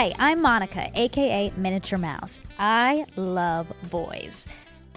Hi, I'm Monica, aka Miniature Mouse. I love boys,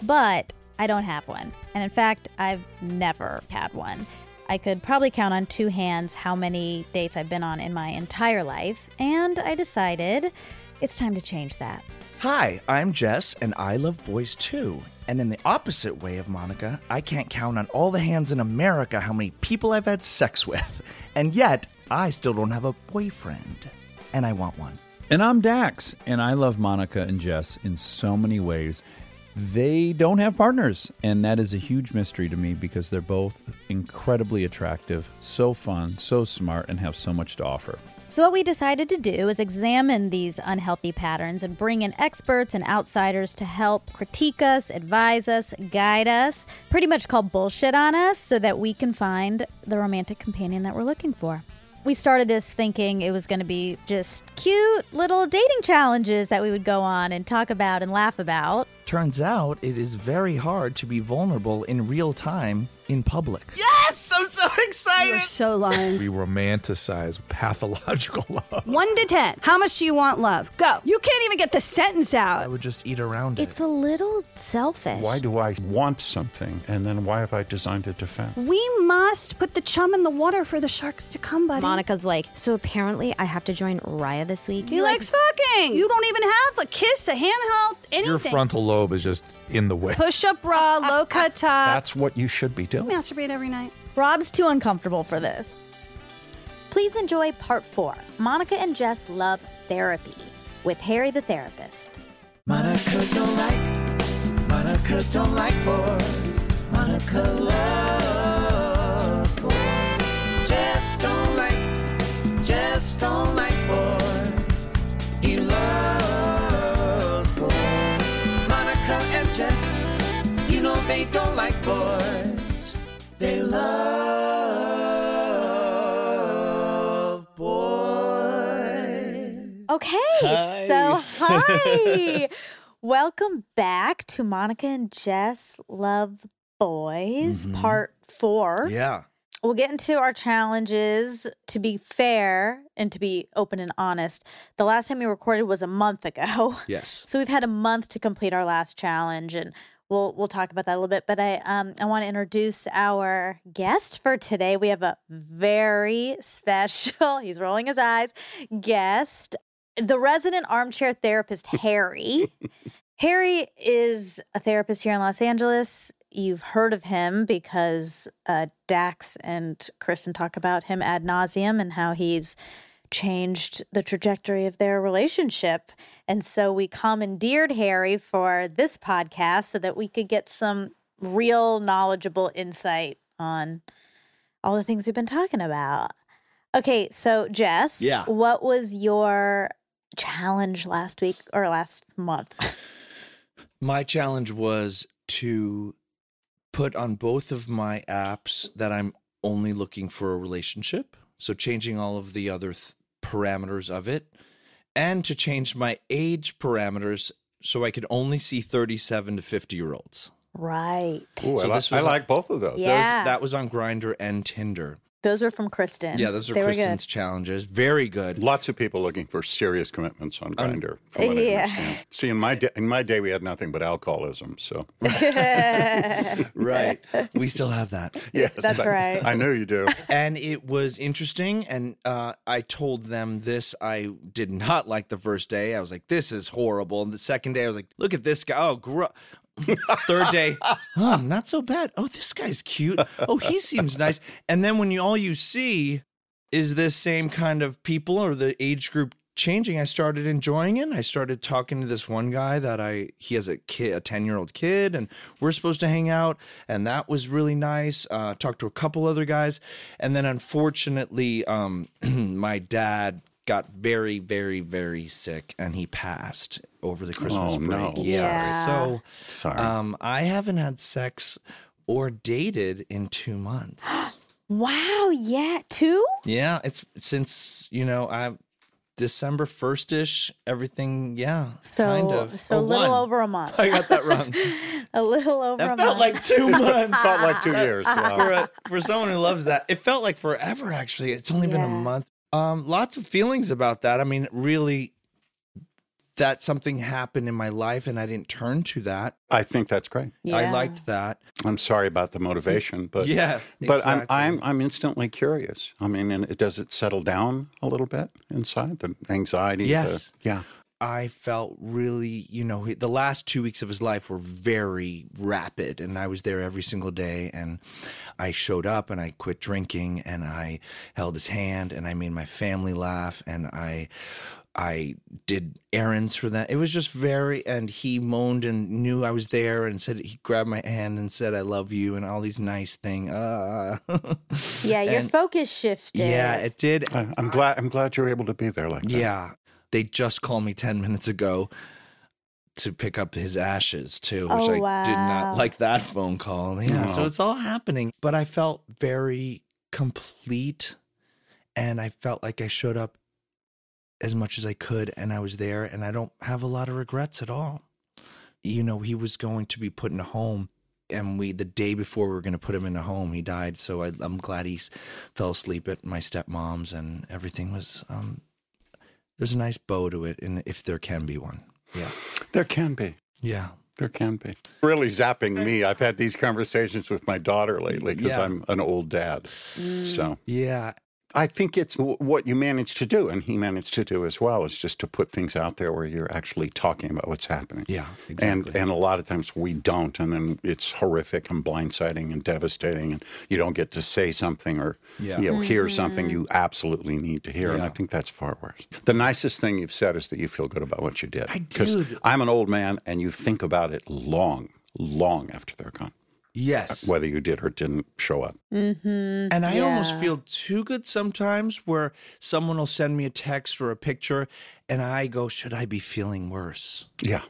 but I don't have one. And in fact, I've never had one. I could probably count on two hands how many dates I've been on in my entire life, and I decided it's time to change that. Hi, I'm Jess, and I love boys too. And in the opposite way of Monica, I can't count on all the hands in America how many people I've had sex with. And yet, I still don't have a boyfriend. And I want one. And I'm Dax, and I love Monica and Jess in so many ways. They don't have partners, and that is a huge mystery to me because they're both incredibly attractive, so fun, so smart, and have so much to offer. So, what we decided to do is examine these unhealthy patterns and bring in experts and outsiders to help critique us, advise us, guide us, pretty much call bullshit on us so that we can find the romantic companion that we're looking for. We started this thinking it was going to be just cute little dating challenges that we would go on and talk about and laugh about. Turns out it is very hard to be vulnerable in real time in public. Yes! I'm so excited! You're so lying. We romanticize pathological love. One to ten. How much do you want love? Go. You can't even get the sentence out. I out. would just eat around it. It's a little selfish. Why do I want something and then why have I designed it to fail? We must put the chum in the water for the sharks to come, buddy. Monica's like, so apparently I have to join Raya this week. He likes fucking. You don't even have a kiss, a handheld, anything. Your frontal lobe is just in the way. Push up bra, low cut top. That's what you should be doing. Masturbate every night. Rob's too uncomfortable for this. Please enjoy part four Monica and Jess Love Therapy with Harry the Therapist. Monica don't like, Monica don't like boys. Monica loves boys. Jess don't like, Jess don't like boys. He loves boys. Monica and Jess, you know they don't like boys. They love boys. Okay, so hi. Welcome back to Monica and Jess Love Boys, Mhm. part four. Yeah. We'll get into our challenges. To be fair and to be open and honest, the last time we recorded was a month ago. Yes. So we've had a month to complete our last challenge, and we'll we'll talk about that a little bit. But I um I want to introduce our guest for today. We have a very special. He's rolling his eyes. Guest, the resident armchair therapist Harry. Harry is a therapist here in Los Angeles. You've heard of him because uh, Dax and Kristen talk about him ad nauseum and how he's changed the trajectory of their relationship. And so we commandeered Harry for this podcast so that we could get some real knowledgeable insight on all the things we've been talking about. Okay, so Jess, Yeah. what was your challenge last week or last month? My challenge was to put on both of my apps that I'm only looking for a relationship. So changing all of the other th- parameters of it and to change my age parameters so I could only see 37 to 50 year olds. Right. Ooh, So I, this li- I was a- like both of those. Yeah. Those, that was on Grindr and Tinder. Those were from Kristen. Yeah, those are They Kristen's challenges. Very good. Lots of people looking for serious commitments on Um, Grindr. from what I yeah. See, in my day, in my day, we had nothing but alcoholism. So. Right. We still have that. yes, That's I- right. I know you do. and it was interesting and uh, i told them this i did not like the first day i was like this is horrible and the second day i was like look at this guy oh gro-. Third day. Not so bad. Oh this guy's cute. Oh he seems nice. And then when you all you see is this same kind of people or the age group changing i started enjoying it. I started talking to this one guy that i he has a kid a 10 year old kid and we're supposed to hang out and that was really nice. Uh talked to a couple other guys. And then unfortunately um my dad got very very very sick and he passed over the christmas Oh, break no. yeah. Yeah. so Sorry. um i haven't had sex or dated in two months wow. Yeah. Two? yeah it's since you know i december 1st-ish everything yeah So, kind of so a Oh, little one. over a month. i got that wrong a little over that a felt month. like two months Felt like two years. for, a, for someone who loves that it felt like forever actually it's only been a month um lots of feelings about that i mean really that something happened in my life and I didn't turn to that. I think that's great. I liked that. I'm sorry about the motivation, but Yes, but exactly. I'm I'm I'm instantly curious. I mean, and it, does it settle down a little bit inside the anxiety? the- Yes. yeah. I felt really, you know, the last two weeks of his life were very rapid, and I was there every single day. And I showed up, and I quit drinking, and I held his hand, and I made my family laugh, and I, I did errands for them. It was just very, and he moaned and knew I was there, and said he grabbed my hand and said, "I love you," and all these nice things. Uh, Yeah, your And- focus shifted. yeah, it did. I, I'm glad I'm glad you're able to be there like that. Yeah. They just called me 10 minutes ago to pick up his ashes too, which Oh, I did not like that phone call. Yeah. So Oh. it's all happening. But I felt very complete and I felt like I showed up as much as I could and I was there and I don't have a lot of regrets at all. You know, he was going to be put in a home and we the day before we were going to put him in a home he died so I, i'm glad he fell asleep at my stepmom's and everything was um there's a nice bow to it and if there can be one yeah There can be. yeah There can be. Really zapping me. I've had these conversations with my daughter lately because Yeah. I'm an old dad. Mm. So yeah I think it's w- what you managed to do, and he managed to do as well, is just to put things out there where you're actually talking about what's happening. yeah And exactly and and a lot of times we don't, and then it's horrific and blindsiding and devastating, and you don't get to say something or Yeah. you know hear something mm-hmm. you absolutely need to hear, and I think that's far worse. The nicest thing you've said is that you feel good about what you did. I 'Cause did. I'm an old man, and you think about it long, long after they're gone, yes whether you did or didn't show up. Mm-hmm. And I almost feel too good sometimes where someone will send me a text or a picture and I go, should I be feeling worse? Yeah.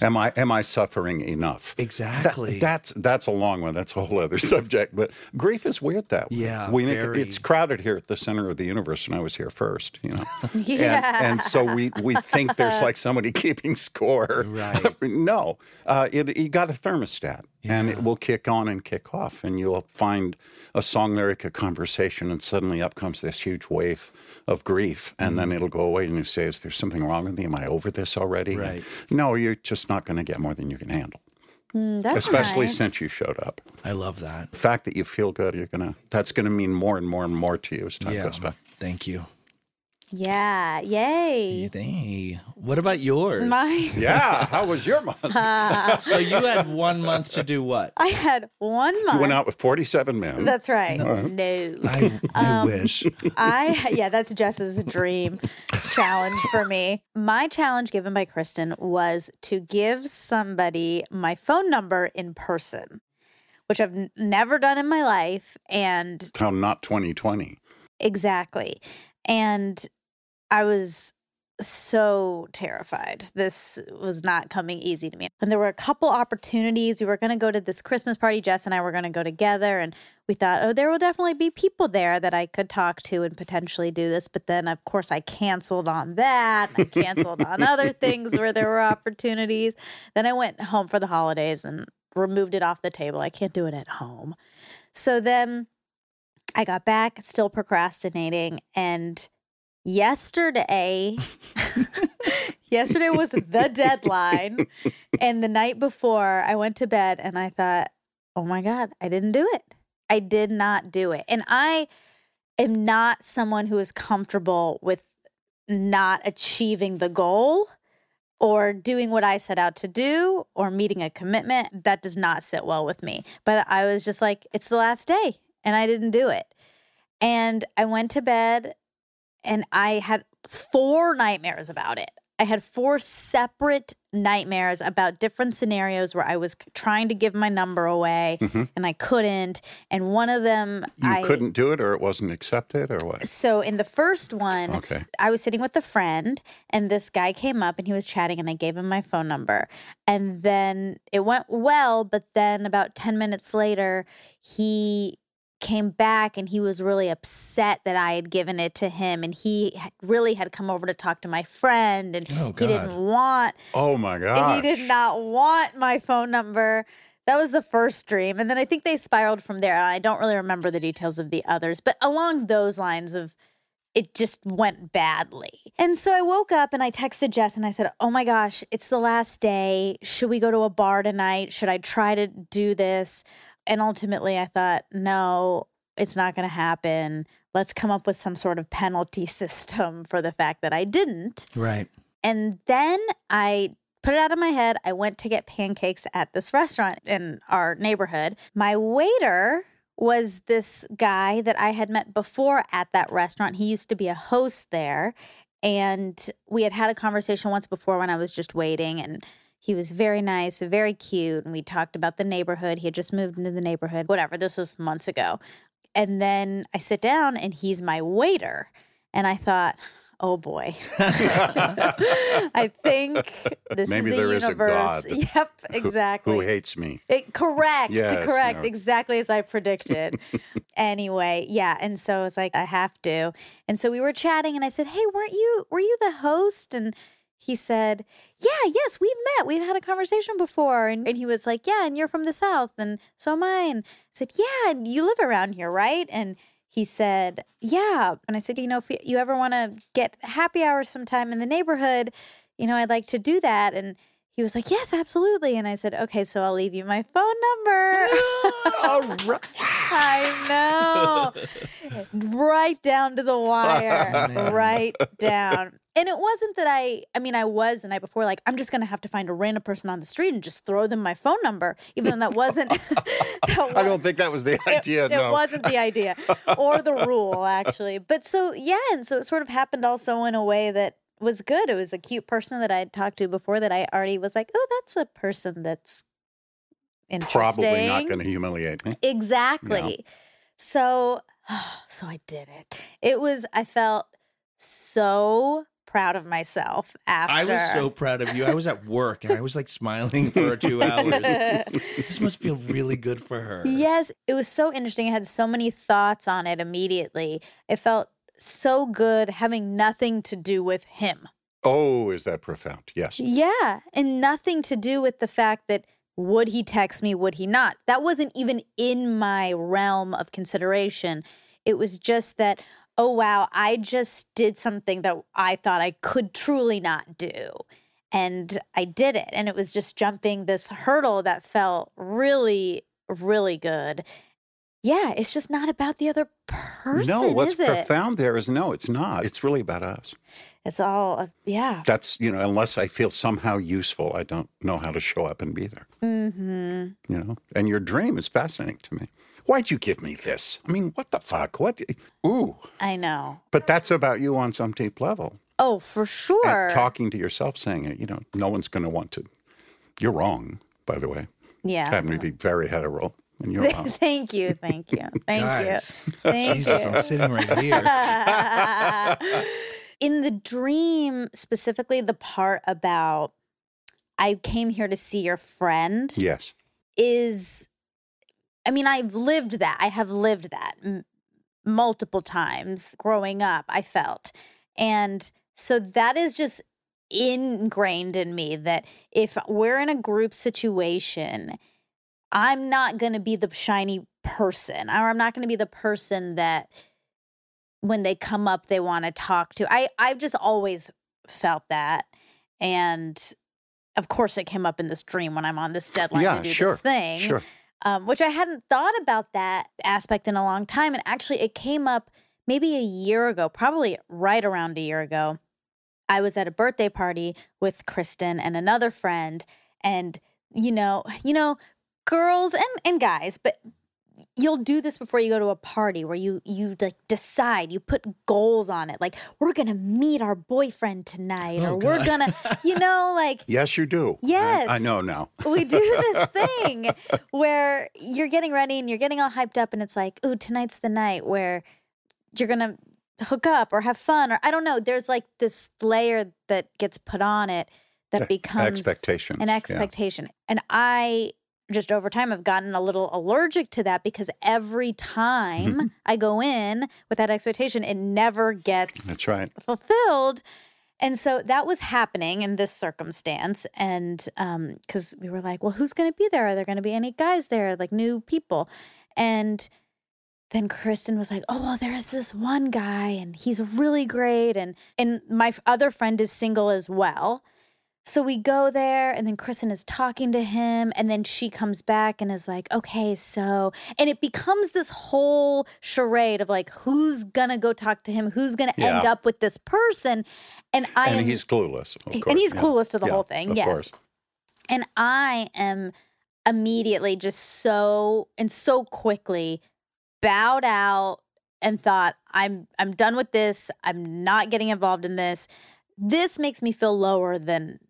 Am I am I suffering enough? That- Exactly. that's that's a long one. That's a whole other subject. But grief is weird that way. Yeah, we very. it's crowded here at the center of the universe, and I was here first. You know, Yeah. and, and so we we think there's like somebody keeping score. Right. no, uh, it, you got a thermostat, and it will kick on and kick off, and you'll find a song lyric, a conversation, and suddenly up comes this huge wave of grief, and Mm-hmm. then it'll go away, and you say, "Is there something wrong with me? Am I over this already?" And Right. no, you're just not going to get more than you can handle, Mm, especially nice. since you showed up. I love that. The fact that you feel good, you're gonna that's gonna mean more and more and more to you as time Yeah. goes by. Thank you. Yeah. Yay. Hey, what about yours? My Yeah, how was your month? so you had one month to do what? I had one month. You went out with 47 men. That's right. No. I, I Um, wish. I yeah, that's Jess's dream challenge for me. My challenge given by Kristen was to give somebody my phone number in person, which I've n- never done in my life and how not 2020. exactly. And I was so terrified. This was not coming easy to me. And there were a couple opportunities. We were going to go to this Christmas party. Jess and I were going to go together. And we thought, oh, there will definitely be people there that I could talk to and potentially do this. But then, of course, I canceled on that. I canceled on other things where there were opportunities. Then I went home for the holidays and removed it off the table. I can't do it at home. So then I got back, still procrastinating. And yesterday, yesterday was the deadline. And the night before, I went to bed and I thought, oh my God, I didn't do it. I did not do it. And I am not someone who is comfortable with not achieving the goal or doing what I set out to do or meeting a commitment. That does not sit well with me. But I was just like, it's the last day and I didn't do it. And I went to bed and I had four nightmares about it. I had four separate nightmares about different scenarios where I was trying to give my number away mm-hmm. and I couldn't. And one of them, You I couldn't do it or it wasn't accepted or what? So in the first one, Okay. I was sitting with a friend and this guy came up and he was chatting and I gave him my phone number. And then it went well, but then about 10 minutes later, he came back and he was really upset that I had given it to him and he really had come over to talk to my friend and Oh, he didn't want Oh my god. he did not want my phone number. That was the first dream. And then I think they spiraled from there. I don't really remember the details of the others, but along those lines of it just went badly. And so I woke up and I texted Jess and I said, Oh my gosh, it's the last day. Should we go to a bar tonight? Should I try to do this? And ultimately, I thought, No, it's not going to happen. Let's come up with some sort of penalty system for the fact that I didn't. Right. And then I put it out of my head. I went to get pancakes at this restaurant in our neighborhood. My waiter was this guy that I had met before at that restaurant. He used to be a host there. And we had had a conversation once before when I was just waiting. And he was very nice, very cute. And we talked about the neighborhood. He had just moved into the neighborhood, whatever. This was months ago. And then I sit down and he's my waiter. And I thought, oh boy. I think this Maybe is the is universe. God Yep, exactly. Who hates me? It, correct, Yes, correct, no. exactly as I predicted. anyway, yeah, and so it's like I have to, and so we were chatting, and I said, "Hey, weren't you were you the host?" And he said, "Yeah, yes, we've met, we've had a conversation before." And, and he was like, "Yeah, and you're from the south, and so am I." And I said, "Yeah, and you live around here, right?" And he said, "Yeah." And I said, "You know, if you- ever want to get happy hours sometime in the neighborhood, you know, I'd like to do that." And he was like, "Yes, absolutely." And I said, "Okay, so I'll leave you my phone number." All right. I know. right down to the wire. right down. And it wasn't that I, I mean, I was the night before, like, I'm just going to have to find a random person on the street and just throw them my phone number, even though that wasn't. that I don't think that was the idea. it, no. it wasn't the idea or the rule, actually. But so, yeah. And so it sort of happened also in a way that was good. It was a cute person that I had talked to before that I already was like, oh, that's a person that's interesting. Probably not going to humiliate me. Exactly. So, so I did it. It was, I felt so proud of myself after. I was so proud of you. I was at work and I was like smiling for two hours. this must feel really good for her. Yes, it was so interesting. I had so many thoughts on it immediately. It felt so good having nothing to do with him. Oh, is that profound? Yes. Yeah, and nothing to do with the fact that would he text me, would he not? That wasn't even in my realm of consideration. It was just that, oh wow, I just did something that I thought I could truly not do. And I did it. And it was just jumping this hurdle that felt really, really good. Yeah, it's just not about the other person, no, what's is it? profound there is no, it's not. It's really about us. It's all, uh, yeah. That's, you know, unless I feel somehow useful, I don't know how to show up and be there. Mm-hmm. You know, and your dream is fascinating to me. Why'd you give me this? I mean, what the fuck? What? Ooh. I know. But that's about you on some deep level. Oh, for sure. And talking to yourself, saying it, you know, no one's going to want to. You're wrong, by the way. Yeah. Having to be very hetero, and you're wrong. Thank you, thank you, thank Guys, you, thank Jesus, you. I'm sitting right here. In the dream, specifically, the part about I came here to see your friend yes. is, I mean, I've lived that. I have lived that m- multiple times growing up. I felt, and so that is just ingrained in me that if we're in a group situation, I'm not going to be the shiny person, or I'm not going to be the person that when they come up they want to talk to. I I've just always felt that, and of course it came up in this dream when I'm on this deadline Yeah, to do sure, this thing, Sure. um, which I hadn't thought about that aspect in a long time, and actually it came up maybe a year ago, probably right around a year ago. I was at a birthday party with Kristen and another friend, and you know, you know, girls and and guys, but you'll do this before you go to a party where you you like decide, you put goals on it, like we're gonna meet our boyfriend tonight, Oh, or we're gonna, you know, like Yes, you do. Yes. I know now. we do this thing where you're getting ready and you're getting all hyped up and it's like, ooh, tonight's the night where you're gonna hook up or have fun or I don't know. There's like this layer that gets put on it that becomes expectations, An yeah. expectation. And I just over time I've gotten a little allergic to that because every time Mm-hmm. I go in with that expectation, it never gets That's right. fulfilled. And so that was happening in this circumstance. And because we were like, well, who's going to be there? Are there going to be any guys there, like new people? And then Kristen was like, "Oh, well, there's this one guy, and he's really great, and and my other friend is single as well." So we go there, and then Kristen is talking to him, and then she comes back and is like, "Okay, so," and it becomes this whole charade of like, who's gonna go talk to him, who's gonna end up with this person, and I and am, he's clueless. of and he's yeah. clueless to the Yeah, whole thing, Of yes. course. And I am immediately just so and so quickly bowed out and thought I'm I'm done with this. I'm not getting involved in this. This makes me feel lower than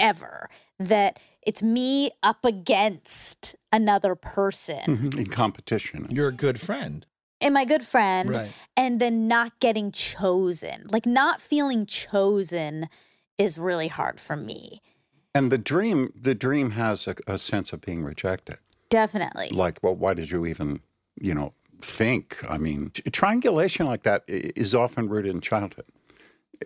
ever that it's me up against another person Mhm, In competition. You're a good friend. and my good friend Right. and then not getting chosen. Like not feeling chosen is really hard for me. And the dream, the dream has a, a sense of being rejected. Definitely. Like, well, why did you even, you know, think? I mean, triangulation like that is often rooted in childhood,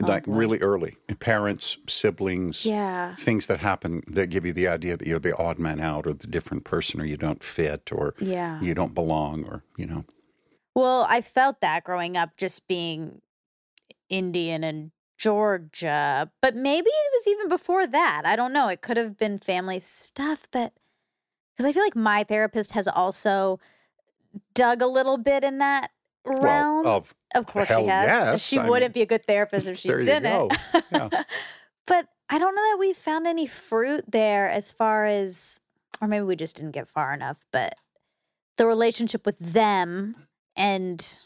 Oh, like really early. Parents, siblings, Yeah. things that happen that give you the idea that you're the odd man out or the different person or you don't fit or Yeah. you don't belong or, you know. Well, I felt that growing up just being Indian and Georgia, but maybe it was even before that. I don't know. It could have been family stuff, but because I feel like my therapist has also dug a little bit in that realm. Well, of of course hell she has. yes, she I wouldn't mean, be a good therapist if she there didn't. go. Yeah. but I don't know that we found any fruit there as far as, or maybe we just didn't get far enough, but the relationship with them and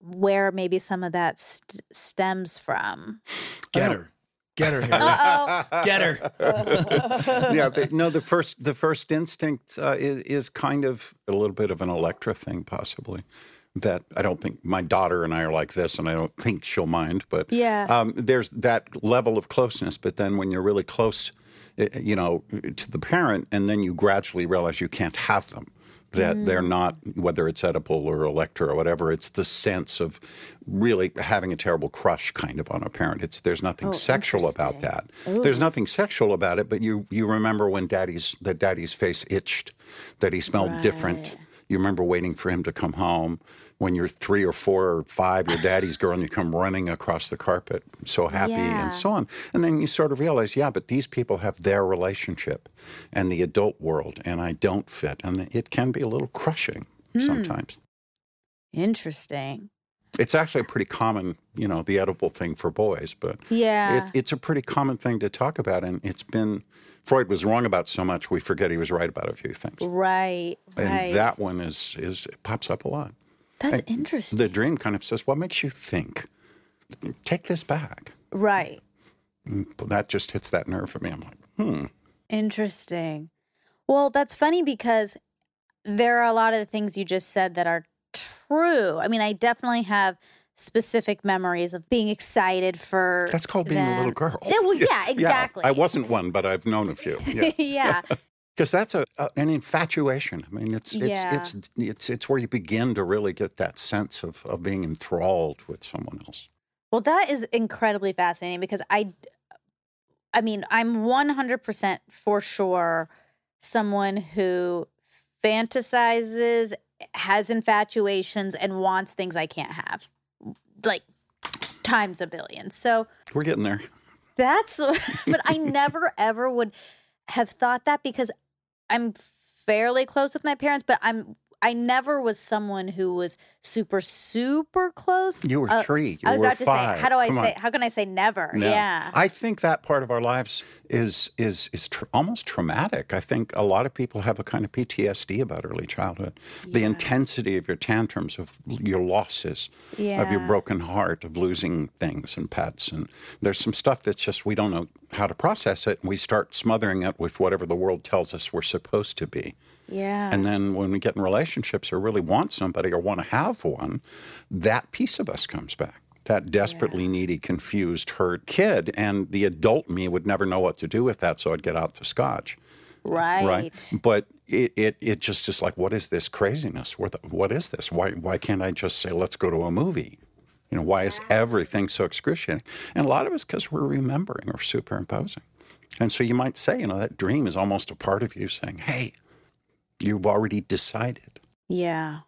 where maybe some of that st- stems from. Get her. Get her, Harry. Uh-oh. Get her. yeah, they, no. The first, the first instinct uh, is, is kind of a little bit of an Electra thing, possibly. That I don't think my daughter and I are like this, and I don't think she'll mind. But Yeah. um, there's that level of closeness. But then when you're really close, eh, you know, to the parent, and then you gradually realize you can't have them. That they're not, whether it's Oedipal or Electra or whatever, it's the sense of really having a terrible crush kind of on a parent. It's there's nothing Oh, sexual about that. There's nothing sexual about it, but you you remember when daddy's that daddy's face itched, that he smelled different. You remember waiting for him to come home. When you're three or four or five, your daddy's girl, and you come running across the carpet, so happy Yeah. and so on. And then you sort of realize, yeah, but these people have their relationship and the adult world, and I don't fit. And it can be a little crushing Hmm. sometimes. Interesting. It's actually a pretty common, you know, the Oedipal thing for boys, but Yeah. it, it's a pretty common thing to talk about. And it's been, Freud was wrong about so much, we forget he was right about a few things. right. And Right. that one is, is it pops up a lot. That's and interesting. The dream kind of says, what makes you think? Take this back. right. But that just hits that nerve for me. I'm like, hmm. Interesting. Well, that's funny because there are a lot of the things you just said that are true. I mean, I definitely have specific memories of being excited for That's called being a little girl. Yeah, well, yeah, exactly. I wasn't one, but I've known a few. Yeah. yeah. Because that's a, a an infatuation. I mean, it's it's Yeah. it's it's it's where you begin to really get that sense of of being enthralled with someone else. Well, that is incredibly fascinating because I, I mean, I'm 100% for sure someone who fantasizes, has infatuations, and wants things I can't have, like times a billion. So We're getting there. that's, but I never ever would have thought that because I'm fairly close with my parents, but I'm. I never was someone who was super, super close. You were Uh, three. You I was were about to five. say, how do I Come say? on. How can I say never? No. Yeah. I think that part of our lives is is is tr- almost traumatic. I think a lot of people have a kind of PTSD about early childhood. The intensity of your tantrums, of your losses, of your broken heart, of losing things and pets, and there's some stuff that's just we don't know how to process it, and we start smothering it with whatever the world tells us we're supposed to be. yeah. And then when we get in relationships or really want somebody or want to have one, that piece of us comes back. That desperately needy, confused, hurt kid. And the adult me would never know what to do with that, so I'd get out the scotch. right. Right. But it, it, it just is like, what is this craziness? What, what is this? Why, why can't I just say, let's go to a movie? You know, why is everything so excruciating? And a lot of it's because we're remembering or superimposing. And so you might say, you know, that dream is almost a part of you saying, hey, you've already decided. Yeah.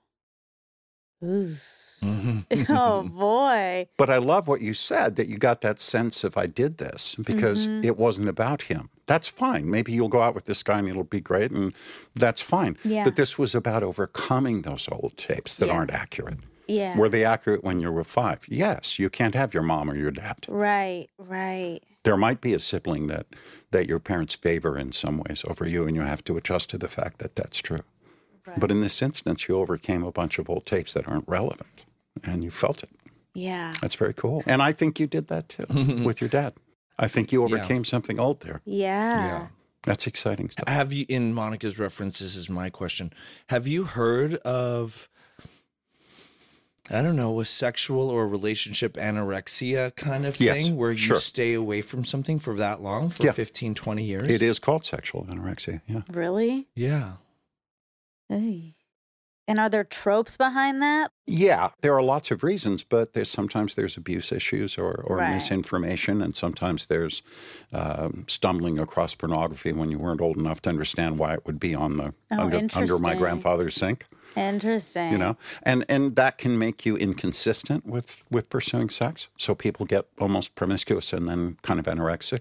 Ooh. Mhm. oh boy. But I love what you said that you got that sense of I did this because Mhm. it wasn't about him. That's fine. Maybe you'll go out with this guy and it'll be great, and that's fine. Yeah. But this was about overcoming those old tapes that Yeah. aren't accurate. Yeah. Were they accurate when you were five? Yes. You can't have your mom or your dad. Right, right. There might be a sibling that that your parents favor in some ways over you, and you have to adjust to the fact that that's true. Right. But in this instance, you overcame a bunch of old tapes that aren't relevant, and you felt it. Yeah. That's very cool. And I think you did that too with your dad. I think you overcame something old there. Yeah. Yeah. That's exciting stuff. Have you, in Monica's reference, this is my question. Have you heard of, I don't know, a sexual or relationship anorexia kind of Yes, thing where you sure. stay away from something for that long, for Yeah. 15, 20 years? It is called sexual anorexia. Yeah. Really? Yeah. Hey. And are there tropes behind that? Yeah, there are lots of reasons, but there's sometimes there's abuse issues or, or Right. misinformation, and sometimes there's um, stumbling across pornography when you weren't old enough to understand why it would be on the Oh, under, under my grandfather's sink. Interesting. you know? And and that can make you inconsistent with with pursuing sex. So people get almost promiscuous and then kind of anorexic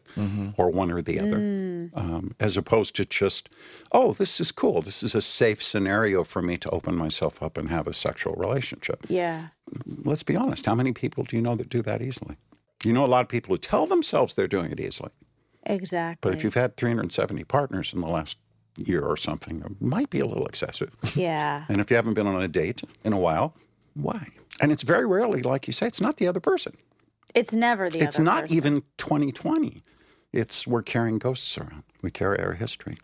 or one or the other. Mm. um, as opposed to just oh this is cool. This is a safe scenario for me to open myself up and have a sexual relationship. Yeah. let's be honest. How many people do you know that do that easily? You know a lot of people who tell themselves they're doing it easily. Exactly. but if you've had 370 partners in the last year or something it might be a little excessive Yeah. and if you haven't been on a date in a while, why? And it's very rarely, like you say, it's not the other person. It's never the other person. it's not person. even 2020. It's we're carrying ghosts around. We carry our history.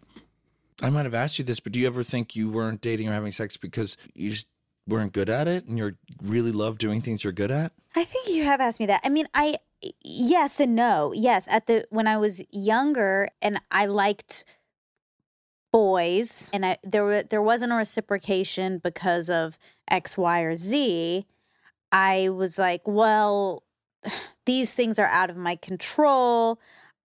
I might have asked you this, but do you ever think you weren't dating or having sex because you just weren't good at it and you really love doing things you're good at? I think you have asked me that. I mean, I yes and no. Yes, at the when I was younger and I liked boys and I there there wasn't a reciprocation because of X, Y, or Z. I was like, well, these things are out of my control.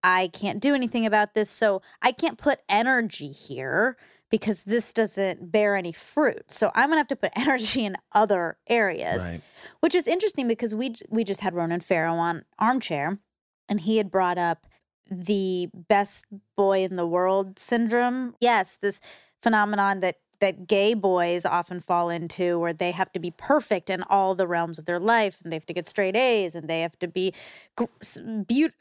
I can't do anything about this. So I can't put energy here because this doesn't bear any fruit. So I'm gonna have to put energy in other areas Right. which is interesting because we we just had Ronan Farrow on Armchair, and he had brought up the best boy in the world syndrome. Yes, this phenomenon that that gay boys often fall into, where they have to be perfect in all the realms of their life, and they have to get straight A's, and they have to be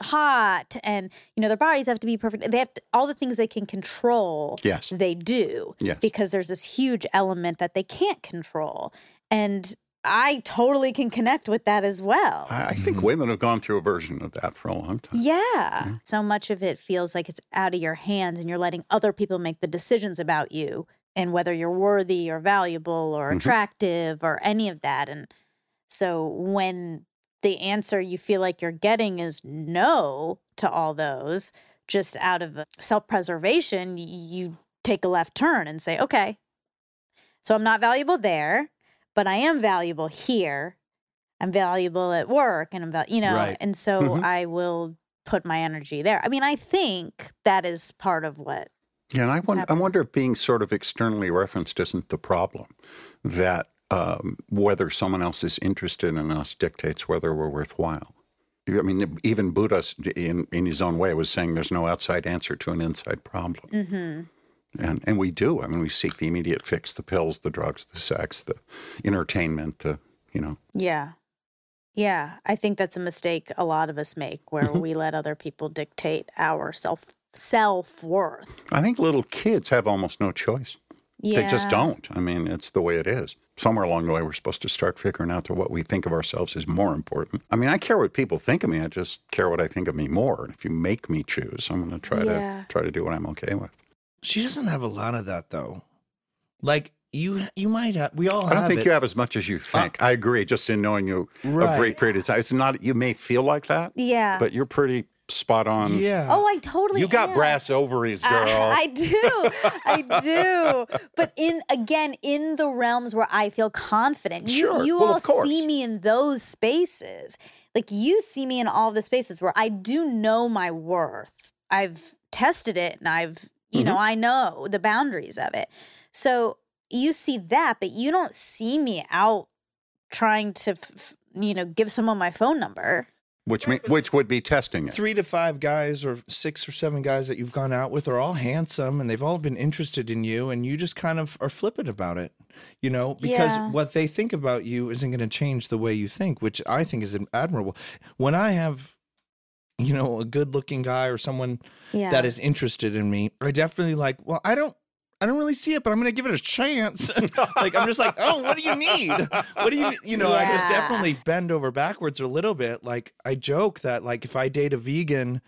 hot, and you know their bodies have to be perfect. They have to, all the things they can control. Yes. they do. Yes. because there's this huge element that they can't control, and I totally can connect with that as well. I, I think women have gone through a version of that for a long time. Yeah. So much of it feels like it's out of your hands and you're letting other people make the decisions about you and whether you're worthy or valuable or Mhm. attractive or any of that. And so when the answer you feel like you're getting is no to all those, just out of self preservation, you take a left turn and say, okay, so I'm not valuable there, but I am valuable here. I'm valuable at work and I'm, val- you know, Right. and so Mhm. I will put my energy there. I mean, I think that is part of what Yeah, and I wonder, I wonder if being sort of externally referenced isn't the problem. That um, whether someone else is interested in us dictates whether we're worthwhile. I mean, even Buddha, in, in his own way, was saying there's no outside answer to an inside problem. hmm And, and we do. I mean, we seek the immediate fix the pills, the drugs, the sex, the entertainment, the, you know. Yeah. Yeah. I think that's a mistake a lot of us make where Mm-hmm. we let other people dictate our self self worth. I think little kids have almost no choice. Yeah. They just don't. I mean, it's the way it is. Somewhere along the way, we're supposed to start figuring out that what we think of ourselves is more important. I mean, I care what people think of me. I just care what I think of me more. And if you make me choose, I'm going to try Yeah. to try to do what I'm okay with. She doesn't have a lot of that though. Like you, you might have. We all. I don't think it. you have as much as you uh, think. I agree. Just in knowing you a Right. brief period of time, it's not. You may feel like that, Yeah. but you're pretty spot on. Yeah. oh, I totally you got am. brass ovaries, girl. I, I do. I do. But in again, in the realms where I feel confident. You Sure. you Well, all of see me in those spaces. Like you see me in all the spaces where I do know my worth. I've tested it and I've, you know, Mm-hmm. I know the boundaries of it. So you see that, but you don't see me out trying to, f- f- you know, give someone my phone number. which me, which would be testing it. Three to five guys, or six or seven guys that you've gone out with, are all handsome, and they've all been interested in you, and you just kind of are flippant about it, you know, because Yeah. what they think about you isn't going to change the way you think, which I think is admirable. When I have, you know, a good-looking guy or someone Yeah. that is interested in me, I definitely like. Well, I don't. I don't really see it, but I'm going to give it a chance. like I'm just like, oh, what do you need? What do you, you know? I just definitely bend over backwards a little bit. Like I joke that like if I date a vegan,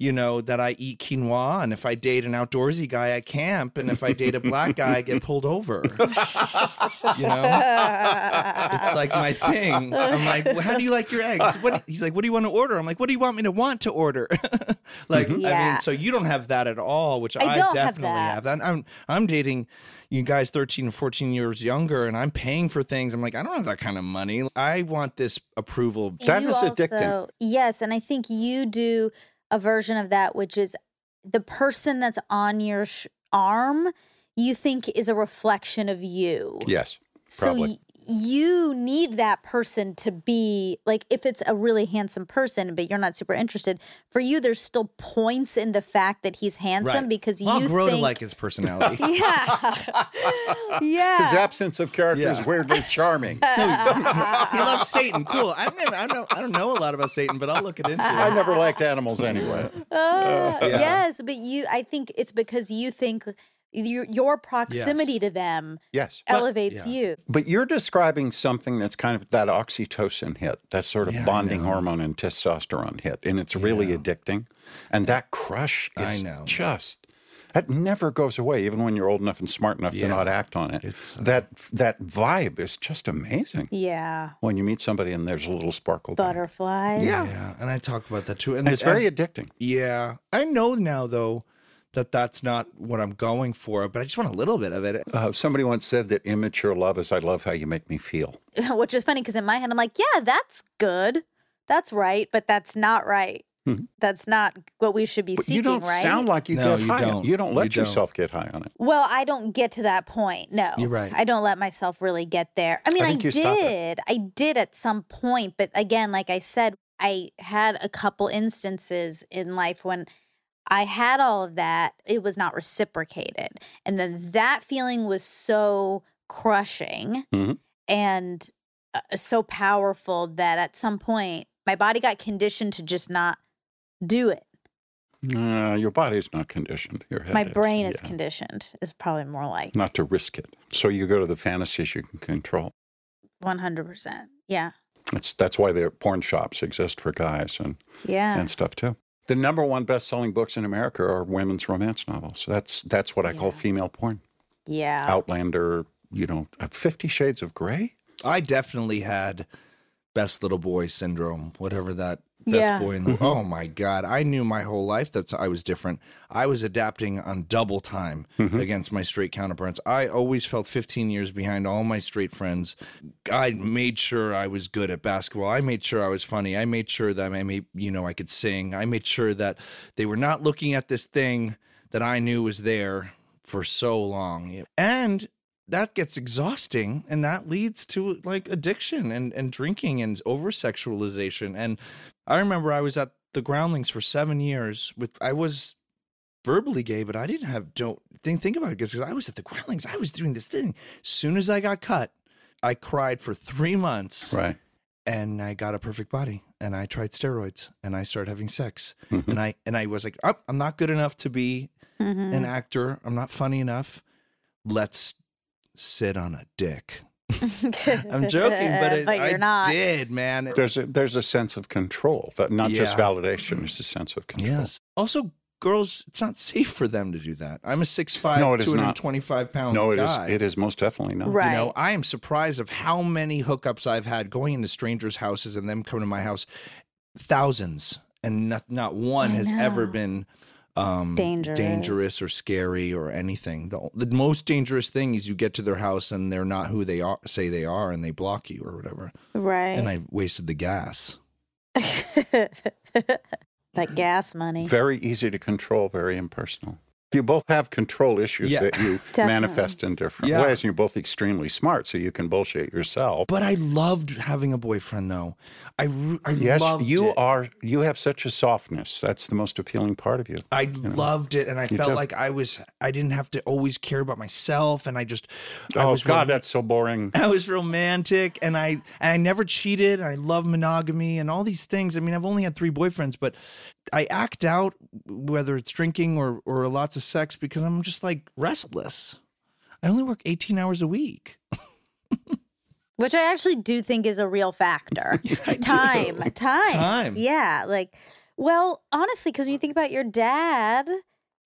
you know, that I eat quinoa, and if I date an outdoorsy guy, I camp, and if I date a black guy, I get pulled over. you know, it's like my thing. I'm like, well, how do you like your eggs? What? He's like, what do you want to order? I'm like, what do you want me to want to order? like, I Yeah. mean, so you don't have that at all, which I I, don't have definitely that. have. that. I'm I'm dating you guys 13 and 14 years younger, and I'm paying for things. I'm like, I don't have that kind of money. I want this approval. That You is addicting. Yes, and I think you do a version of that, which is the person that's on your sh- arm. You think is a reflection of you. Yes, So probably. Y- you need that person to be like if it's a really handsome person, but you're not super interested. For you, there's still points in the fact that he's handsome because I'll you grow think, to like his personality. Yeah, yeah. His absence of character is weirdly charming. he loves Satan. Cool. I mean, I don't, I don't know a lot about Satan, but I'll look it into. I never liked animals anyway. Uh, Yes, but you, I think it's because you think your your proximity to them Yes. elevates yeah. you. But you're describing something that's kind of that oxytocin hit, that sort of Yeah, bonding hormone and testosterone hit. And it's really Yeah. addicting. And that crush I is know. just that never goes away, even when you're old enough and smart enough Yeah. to not act on it. It's, uh, that that vibe is just amazing. Yeah, When you meet somebody and there's a little sparkle. there. butterflies. Yeah. Yeah, and I talk about that too. And, And it's very and- addicting. yeah. I know now though that that's not what I'm going for, but I just want a little bit of it. Uh, somebody once said that immature love is I love how you make me feel. which is funny because in my head I'm like, yeah, that's good, that's right, but that's not right. That's not what we should be. But seeking, you don't right? sound like you No, get you high. on- don't. You don't let You don't. yourself get high on it. Well, I don't get to that point. No, You're right. I don't let myself really get there. I mean, I, think you stop it. did. I did at some point, but again, like I said, I had a couple instances in life when I had all of that. It was not reciprocated, and then that feeling was so crushing Mhm. and uh, so powerful that at some point my body got conditioned to just not do it. Uh, your body's not conditioned. Your head My brain is yeah. conditioned. Is probably more like not to risk it. So you go to the fantasies you can control. one hundred percent. Yeah. That's that's why the porn shops exist for guys and, Yeah. and stuff too. The number one best selling books in America are women's romance novels. That's that's what I call female porn. yeah. Outlander, you know, uh, Fifty Shades of Grey. I definitely had best little boy syndrome, whatever that best Yeah. boy in the Oh my god, I knew my whole life that I was different. I was adapting on double time mm-hmm. against my straight counterparts. I always felt 15 years behind all my straight friends. I made sure I was good at basketball. I made sure I was funny. I made sure that I made, you know, I could sing. I made sure that they were not looking at this thing that I knew was there for so long. And that gets exhausting and that leads to like addiction and, and drinking and over sexualization. And I remember I was at the groundlings for seven years with I was verbally gay, but I didn't have don't think think about it because I was at the groundlings. I was doing this thing. Soon as I got cut, I cried for three months Right. and I got a perfect body and I tried steroids and I started having sex Mm-hmm. and I and I was like, oh, I'm not good enough to be Mhm. an actor. I'm not funny enough. Let's sit on a dick. I'm joking, but, it, but you're I not. did, man. There's a there's a sense of control, that not just validation. There's a sense of control. yes. Also, girls, it's not safe for them to do that. I'm a 6'5", No, it is not. 225 pound No, it is. guy. It is most definitely not. Right. You know, I am surprised of how many hookups I've had going into strangers' houses and them coming to my house. Thousands, and not not one I has ever been um, Dangerous. dangerous or scary or anything. The, the most dangerous thing is you get to their house and they're not who they are, say they are, and they block you or whatever. right. And I wasted the gas. that gas money. Very easy to control. Very impersonal. You both have control issues Yeah. that you manifest in different Yeah. ways, and you're both extremely smart, so you can bullshit yourself. But I loved having a boyfriend, though. I, I yes, loved you it. are. You have such a softness. That's the most appealing part of you. I loved it, and I You felt like I was. I didn't have to always care about myself, and I just. I Oh was God, rom- that's so boring. I was romantic, and I and I never cheated. I love monogamy and all these things. I mean, I've only had three boyfriends, but I act out whether it's drinking or or lots of sex because I'm just like restless. I only work 18 hours a week. Which I actually do think is a real factor. I time, do. time, Time. Yeah, like, well, honestly, because when you think about your dad,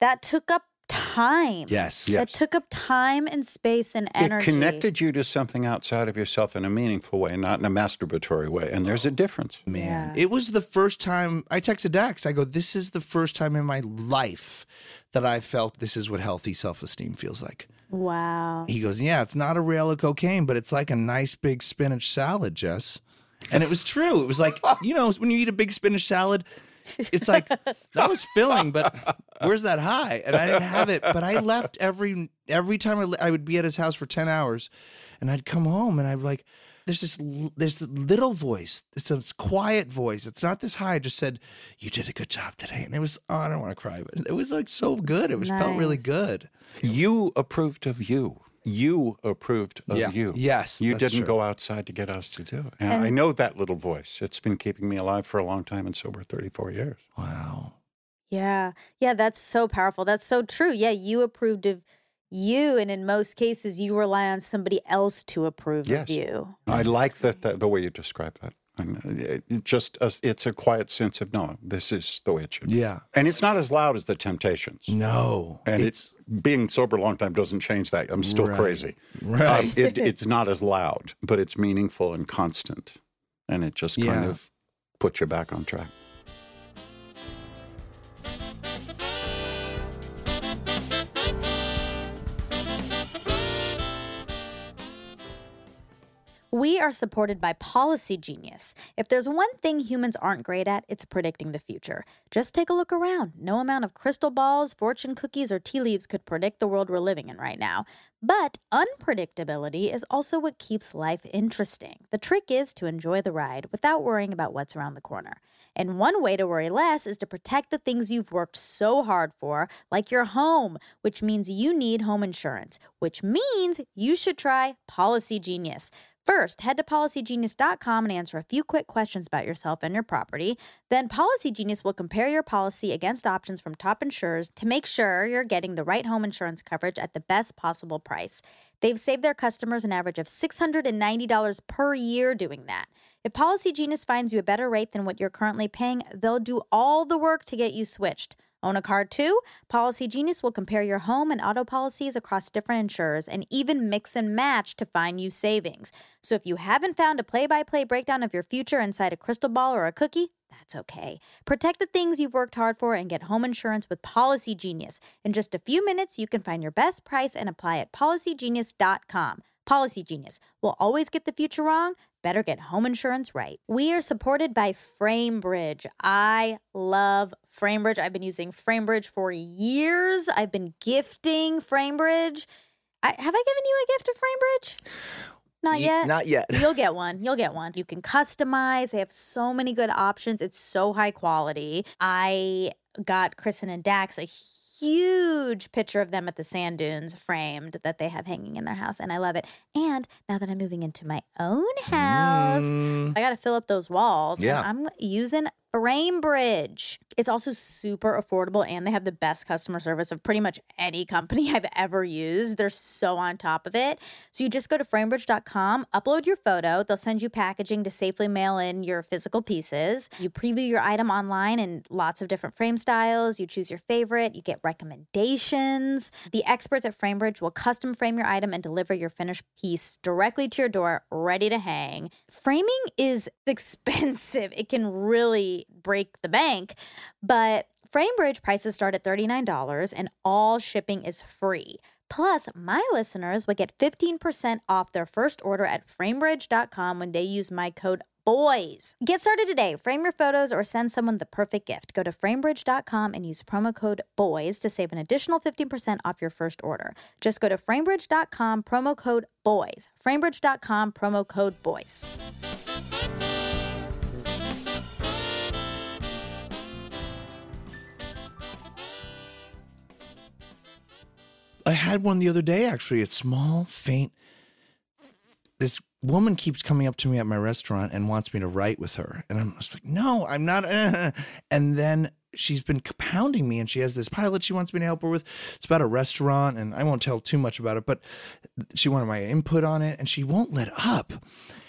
that took up time. Yes. That Yes. took up time and space and energy. It connected you to something outside of yourself in a meaningful way, not in a masturbatory way. And there's a difference. Man, Yeah. it was the first time I texted Dax. I go, "This is the first time in my life that I felt this is what healthy self-esteem feels like." Wow. He goes, "Yeah, it's not a rail of cocaine, but it's like a nice big spinach salad, Jess." And it was true. It was like, you know, when you eat a big spinach salad, it's like that was filling, but where's that high? And I didn't have it. But I left every every time I, I would be at his house for ten hours, and I'd come home and I'd be like, "There's this there's the little voice. It's a quiet voice. It's not this high. It just said you did a good job today." And it was oh, I don't want to cry, but it was like so good. It was felt really good. You approved of you. You approved of Yeah. you. Yes, You that's didn't true. go outside to get us to do it. And, I know that little voice. It's been keeping me alive for a long time and sober 34 years. Wow. Yeah. Yeah, that's so powerful. That's so true. Yeah, you approved of you, and in most cases, you rely on somebody else to approve Yes. of you. I like that, that the way you describe that. And it, it just a, it's a quiet sense of no, this is the way it should be. Yeah. And it's not as loud as the Temptations. No. And it's it's being sober a long time doesn't change that. I'm still Right. crazy. right. Um, it, it's not as loud, but it's meaningful and constant, and it just kind Yeah. of puts you back on track. We are supported by Policy Genius. If there's one thing humans aren't great at, it's predicting the future. Just take a look around. No amount of crystal balls, fortune cookies, or tea leaves could predict the world we're living in right now. But unpredictability is also what keeps life interesting. The trick is to enjoy the ride without worrying about what's around the corner. And one way to worry less is to protect the things you've worked so hard for, like your home, which means you need home insurance, which means you should try Policy Genius. First, head to policygenius.com and answer a few quick questions about yourself and your property. Then, Policy Genius will compare your policy against options from top insurers to make sure you're getting the right home insurance coverage at the best possible price. They've saved their customers an average of $690 per year doing that. If Policy Genius finds you a better rate than what you're currently paying, they'll do all the work to get you switched. Own a car too? Policy Genius will compare your home and auto policies across different insurers and even mix and match to find you savings. So if you haven't found a play by play breakdown of your future inside a crystal ball or a cookie, that's okay. Protect the things you've worked hard for and get home insurance with Policy Genius. In just a few minutes, you can find your best price and apply at policygenius.com. Policy Genius will always get the future wrong. Better get home insurance right. We are supported by FrameBridge. I love FrameBridge. I've been using FrameBridge for years. I've been gifting FrameBridge. I, have I given you a gift of FrameBridge? Not Ye- yet. not yet. You'll get one. You'll get one. You can customize. They have so many good options. It's so high quality. I got Kristen and Dax a huge picture of them at the sand dunes framed that they have hanging in their house and I love it. And now that I'm moving into my own house, mm. I got to fill up those walls. Yeah. I'm using FrameBridge. It's also super affordable and they have the best customer service of pretty much any company I've ever used. They're so on top of it. So you just go to framebridge.com, upload your photo. They'll send you packaging to safely mail in your physical pieces. You preview your item online in lots of different frame styles. You choose your favorite. You get recommendations. The experts at Framebridge will custom frame your item and deliver your finished piece directly to your door, ready to hang. Framing is expensive. It can really break the bank, but Framebridge prices start at $39 and all shipping is free. Plus, my listeners will get 15% off their first order at framebridge.com when they use my code boys. Get started today. Frame your photos or send someone the perfect gift. Go to framebridge.com and use promo code BOYS to save an additional 15% off your first order. Just go to framebridge.com, promo code BOYS. Framebridge.com, promo code BOYS. I had one the other day, actually, a small, faint. This woman keeps coming up to me at my restaurant and wants me to write with her. And I'm just like, no, I'm not. And then she's been pounding me and she has this pilot she wants me to help her with. It's about a restaurant and I won't tell too much about it, but she wanted my input on it and she won't let up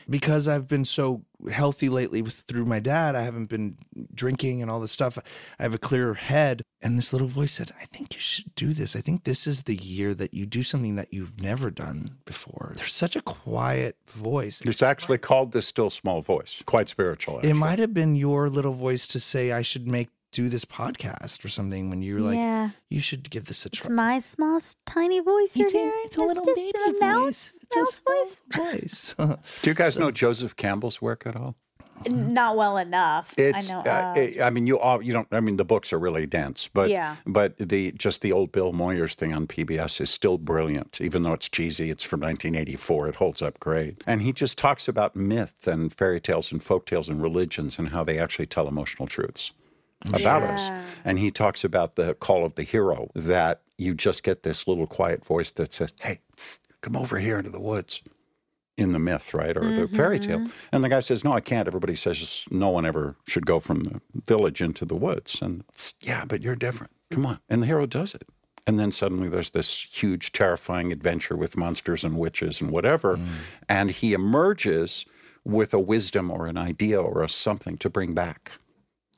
because I've been so healthy lately with through my dad. I haven't been drinking and all this stuff. I have a clearer head. And this little voice said, I think you should do this. I think this is the year that you do something that you've never done before. There's such a quiet voice. It's actually called the still small voice. Quite spiritual. Actually. It might have been your little voice to say I should make do this podcast or something when you're like, Yeah. you should give this a try. It's my small, tiny voice you're It's a- hearing. it's a little just baby a mouse, voice. It's a small voice. voice. Do you guys know Joseph Campbell's work at all? Not well enough. It's. I know. uh, uh, I- I mean, you all. You don't. I mean, the books are really dense, but Yeah. But the just the old Bill Moyers thing on PBS is still brilliant, even though it's cheesy. It's from 1984. It holds up great, and he just talks about myth and fairy tales and folk tales and religions and how they actually tell emotional truths about us. And he talks about the call of the hero that you just get this little quiet voice that says, "Hey, tss, come over here into the woods." In the myth, right, or the mm-hmm. fairy tale, and the guy says, "No, I can't." Everybody says no one ever should go from the village into the woods, and yeah, but you're different. Come on, and the hero does it, and then suddenly there's this huge, terrifying adventure with monsters and witches and whatever, mm. and he emerges with a wisdom or an idea or a something to bring back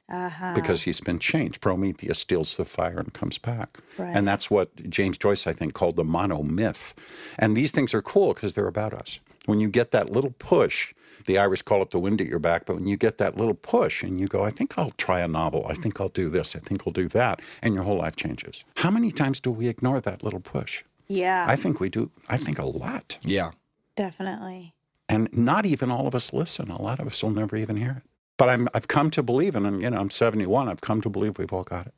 uh-huh. because he's been changed. Prometheus steals the fire and comes back. Right. And that's what James Joyce, I think, called the monomyth. And these things are cool because they're about us. When you get that little push, the Irish call it the wind at your back, but when you get that little push and you go, I think I'll try a novel, I think I'll do this, I think I'll do that, and your whole life changes. How many times do we ignore that little push? yeah, I think we do, I think a lot. yeah. definitely. And not even all of us listen. A lot of us will never even hear it. But I'm, I've come to believe, and I'm, you know, I'm 71. I've come to believe we've all got it.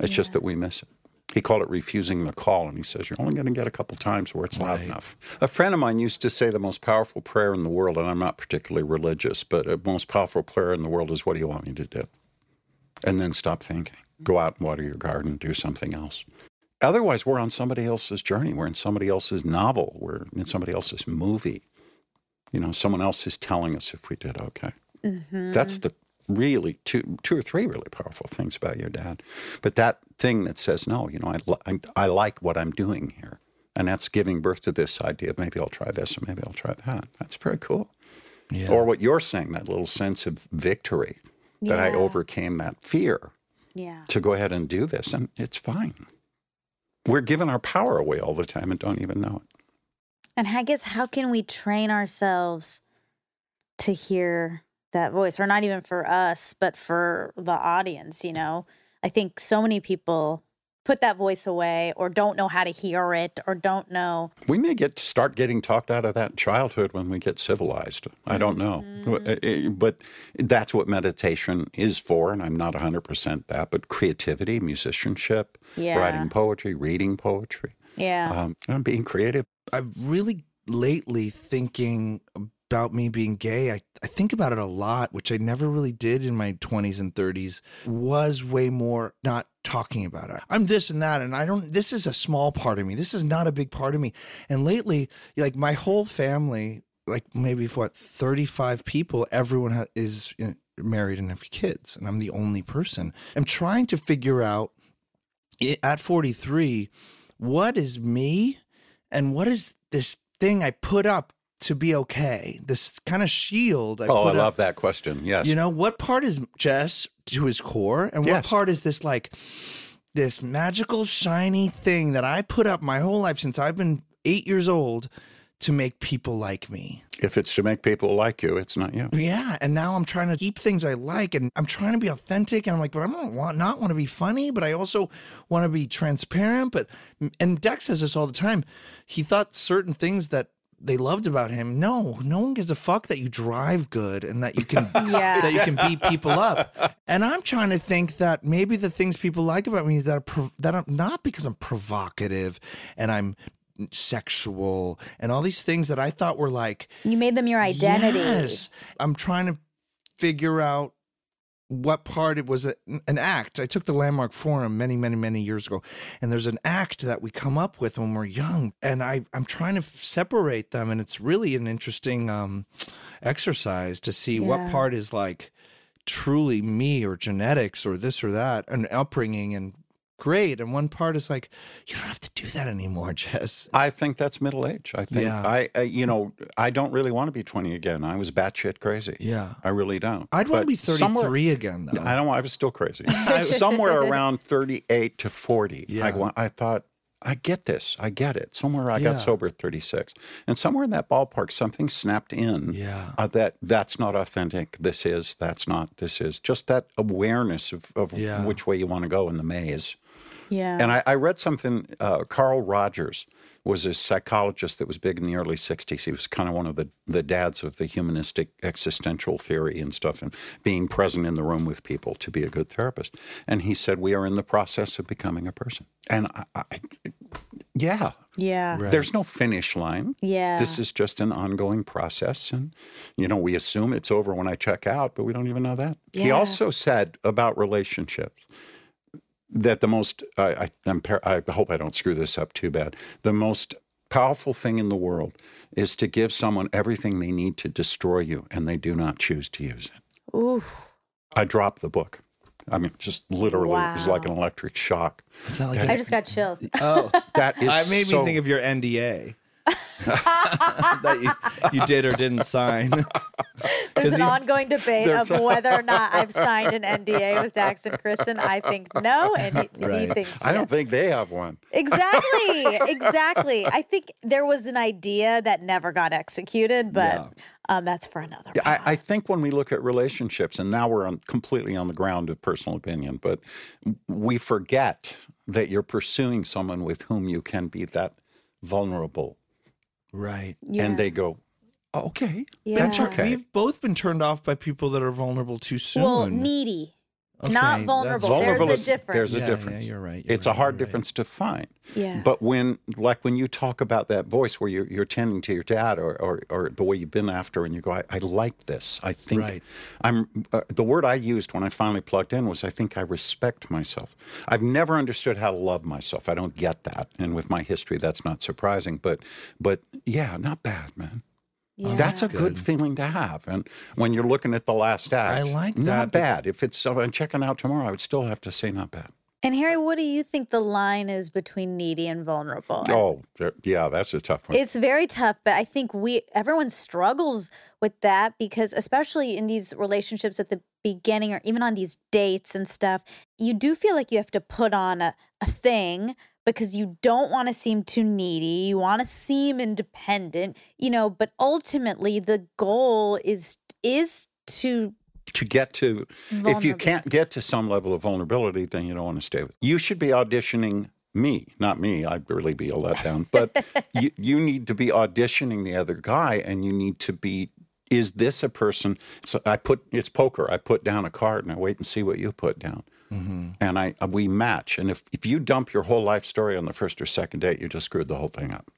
It's just that we miss it. He called it refusing the call, and he says you're only going to get a couple times where it's loud Right. enough. A friend of mine used to say the most powerful prayer in the world, and I'm not particularly religious, but the most powerful prayer in the world is, "What do you want me to do?" And then stop thinking. Go out and water your garden. Do something else. Otherwise, we're on somebody else's journey. We're in somebody else's novel. We're in somebody else's movie. You know, someone else is telling us if we did okay. That's the really two, two or three really powerful things about your dad. But that thing that says, no, you know, I, li- I, I like what I'm doing here. And that's giving birth to this idea of maybe I'll try this or maybe I'll try that. That's very cool. Yeah. Or what you're saying, that little sense of victory that I overcame that fear Yeah. to go ahead and do this. And it's fine. We're giving our power away all the time and don't even know it. And I guess how can we train ourselves to hear that voice, or not even for us, but for the audience? You know, I think so many people put that voice away, or don't know how to hear it, or don't know. We may get start getting talked out of that childhood when we get civilized. I don't know, Uh, uh, but that's what meditation is for. And I'm not 100 percent that, but creativity, musicianship, Yeah. writing poetry, reading poetry, Yeah. um, and being creative. I've really lately thinking about me being gay. I, I think about it a lot, which I never really did in my 20s and 30s, was way more not talking about it. I'm this and that, and I don't, this is a small part of me. This is not a big part of me. And lately, like my whole family, like maybe what, 35 people, everyone ha- is you know, married and have kids, and I'm the only person. I'm trying to figure out at 43 what is me and what is this thing I put up to be okay? This kind of shield. I oh, I love up. that question. Yes, You know, what part is Jess to his core, and what Yes. part is this like this magical, shiny thing that I put up my whole life since I've been eight years old to make people like me? if it's to make people like you, it's not you. Yeah, and now I'm trying to keep things I like, and I'm trying to be authentic, and I'm like, but I don't want not want to be funny, but I also want to be transparent. But and Dax says this all the time. He thought certain things that they loved about him. No, no one gives a fuck that you drive good and that you can Yeah. that you can beat people up. And I'm trying to think that maybe the things people like about me is that are prov- that I'm not because I'm provocative and I'm sexual and all these things that I thought were like You made them your identity. Yes. I'm trying to figure out what part it was a, an act. I took the Landmark Forum many, many, many years ago, and there's an act that we come up with when we're young, and I I'm trying to f- separate them, and it's really an interesting um, exercise to see what part is like truly me or genetics or this or that, and upbringing and great, and one part is like you don't have to do that anymore, Jess. I think that's middle age. I think Yeah. I, I, you know, I don't really want to be 20 again. I was batshit crazy. Yeah. I really don't. I'd want to But be somewhere- 33 again, though. I don't. want- I was still crazy. Somewhere around 38 to 40. I, Yeah. wa- I thought, I get this. I get it. Somewhere I Yeah. got sober at 36, and somewhere in that ballpark, something snapped in. Yeah. Uh, that that's not authentic. This is. That's not. This is. Just that awareness of, of Yeah. which way you want to go in the maze. Yeah. And I, I read something. Uh, Carl Rogers was a psychologist that was big in the early '60s. He was kind of one of the the dads of the humanistic existential theory and stuff, and being present in the room with people to be a good therapist. And he said, "We are in the process of becoming a person." And I, I yeah, yeah. there's no finish line. Yeah. This is just an ongoing process. And, you know, we assume it's over when I check out, but we don't even know that. He also said about relationships that the most, I, I, I'm, par- I hope I don't screw this up too bad, the most powerful thing in the world is to give someone everything they need to destroy you and they do not choose to use it. Oof. I dropped the book. I mean, just literally, it was like an electric shock. Is that like I just got chills. Oh, That is I made so- me think of your NDA that you, you did or didn't sign. There's an ongoing debate of whether or not I've signed an NDA with Dax and Kristen. I think no, and he, he thinks I don't think they have one. Exactly, exactly. I think there was an idea that never got executed, but Yeah. um, that's for another. Yeah. I, I think when we look at relationships, and now we're on, completely on the ground of personal opinion, but we forget that you're pursuing someone with whom you can be that vulnerable. Right. yeah. And they go, "Oh, okay, Yeah. that's okay. We've both been turned off by people that are vulnerable too soon. well, needy, Okay, not vulnerable. Vulnerable There's is- a difference. there's a Yeah, difference. Yeah, you're right. you're it's a hard you're right. difference to find. yeah. But when, like, when you talk about that voice where you're, you're tending to your dad or, or, or the way you've been after, and you go, I, I like this. I think Right. I'm, uh, the word I used when I finally plugged in was, I think I respect myself. I've never understood how to love myself. I don't get that. And with my history, that's not surprising. But, but yeah, not bad, man. Yeah. That's a good. feeling to have. And when you're looking at the last act, I like that Not bad. If it's uh, I'm checking out tomorrow, I would still have to say not bad. And Harry, what do you think the line is between needy and vulnerable? Oh, yeah, that's a tough one. It's very tough, but I think we everyone struggles with that because especially in these relationships at the beginning or even on these dates and stuff, you do feel like you have to put on a, a thing because you don't want to seem too needy. You want to seem independent, you know, but ultimately the goal is is to to get to if you can't get to some level of vulnerability then you don't want to stay with you should be auditioning me not me i'd really be a letdown but you, you need to be auditioning the other guy and you need to be is this a person so i put it's poker i put down a card and i wait and see what you put down Mm-hmm. and i uh, we match and if, if you dump your whole life story on the first or second date you just screwed the whole thing up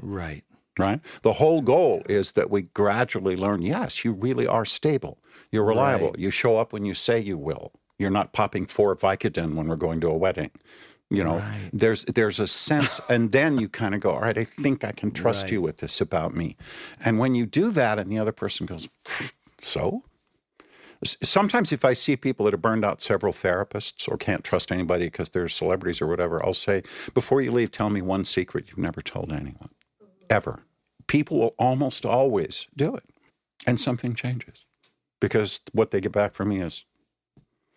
Right. right? The whole goal is that we gradually learn yes, you really are stable. You're reliable. Right. You show up when you say you will. You're not popping four Vicodin when we're going to a wedding. You know, Right. there's there's a sense, and then you kind of go, all right, I think I can trust Right. you with this about me. And when you do that, and the other person goes, so. S- Sometimes, if I see people that have burned out several therapists or can't trust anybody because they're celebrities or whatever, I'll say, before you leave, tell me one secret you've never told anyone ever. People will almost always do it, and something changes because what they get back from me is,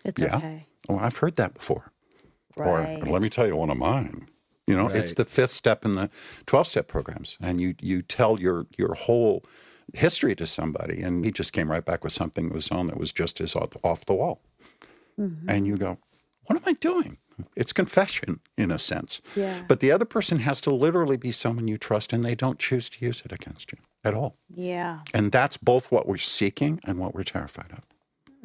it's Yeah. okay. "Oh, I've heard that before," Right. or "Let me tell you one of mine." You know, it's the fifth step in the twelve-step programs, and you you tell your your whole history to somebody, and he just came right back with something of his own that was just as off, off the wall, Mm-hmm. and you go, what am I doing? It's confession in a sense. Yeah. But the other person has to literally be someone you trust and they don't choose to use it against you at all. Yeah. And that's both what we're seeking and what we're terrified of.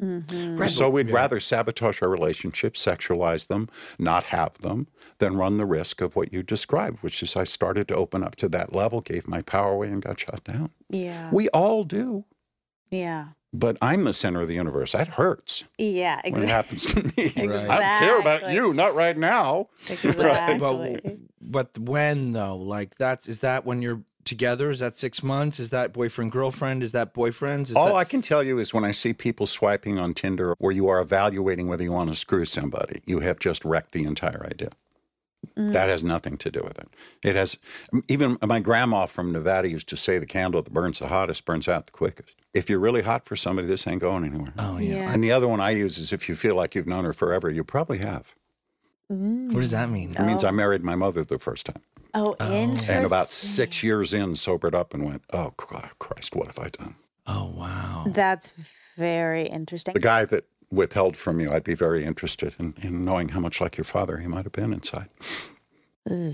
Mm-hmm. So we'd rather sabotage our relationships, sexualize them, not have them, than run the risk of what you described, which is I started to open up to that level, gave my power away, and got shut down. Yeah. We all do, Yeah. but I'm the center of the universe. That hurts Yeah. when it happens to me. I don't care about you, not right now. Exactly. But, but when though? Like that's is that when you're together? Is that six months? Is that boyfriend girlfriend? Is that boyfriends? Is All that, I can tell you is when I see people swiping on Tinder where you are evaluating whether you want to screw somebody, you have just wrecked the entire idea. Mm. That has nothing to do with it. It has, even my grandma from Nevada used to say the candle that burns the hottest burns out the quickest. If you're really hot for somebody, this ain't going anywhere. oh yeah. Yeah. And the other one I use is if you feel like you've known her forever, you probably have. Mm. What does that mean? It means I married my mother the first time. Oh, interesting. And about six years in, sobered up and went, oh, Christ, what have I done? Oh wow. That's very interesting. the guy that withheld from you, I'd be very interested in, in knowing how much like your father he might have been inside. Ugh.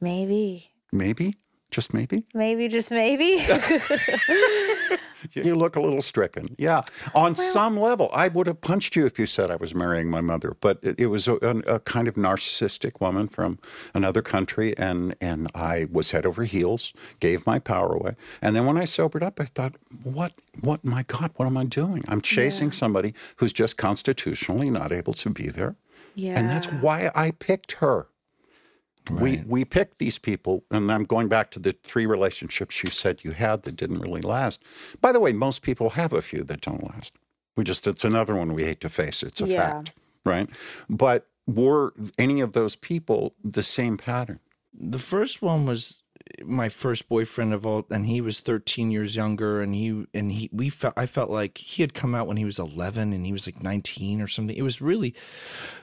Maybe. Maybe, just maybe. Maybe, just maybe. You look a little stricken. Yeah. On some level, I would have punched you if you said I was marrying my mother, but it, it was a, a kind of narcissistic woman from another country, and, and I was head over heels, gave my power away. And then when I sobered up, I thought, what, what, my God, what am I doing? I'm chasing somebody who's just constitutionally not able to be there. yeah. And that's why I picked her. We we picked these people, and I'm going back to the three relationships you said you had that didn't really last. By the way, most people have a few that don't last. We just it's another one we hate to face. It's a Yeah. fact, right? But were any of those people the same pattern? The first one was my first boyfriend of all, and he was 13 years younger, and he and he we felt I felt like he had come out when he was 11, and he was like 19 or something. It was really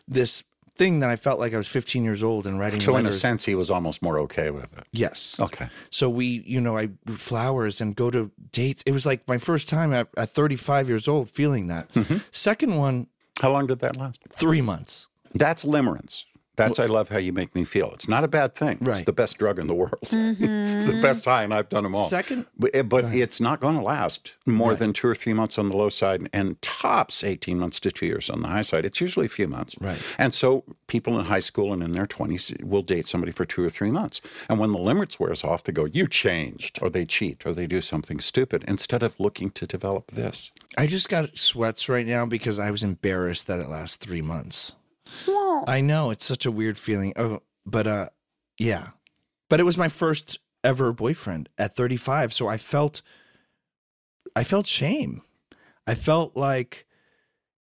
this thing that I felt like I was 15 years old and writing So in a sense, he was almost more okay with it. yes. Okay. So we, you know, I flowers and go to dates. It was like my first time at, at 35 years old feeling that. Mm-hmm. Second one, How long did that last? three months. That's limerence. That's I love how you make me feel. It's not a bad thing. It's the best drug in the world. it's the best high, and I've done them all. Second- but, eh, but it's not going to last more than two or three months on the low side, and tops eighteen months to two years on the high side. It's usually a few months. Right. And so people in high school and in their twenties will date somebody for two or three months, and when the limerence wears off, they go, "You changed," or they cheat, or they do something stupid, instead of looking to develop this. I just got sweats right now because I was embarrassed that it lasts three months. Well, I know it's such a weird feeling. Oh, but uh, yeah, but it was my first ever boyfriend at 35, so I felt, I felt shame. I felt like,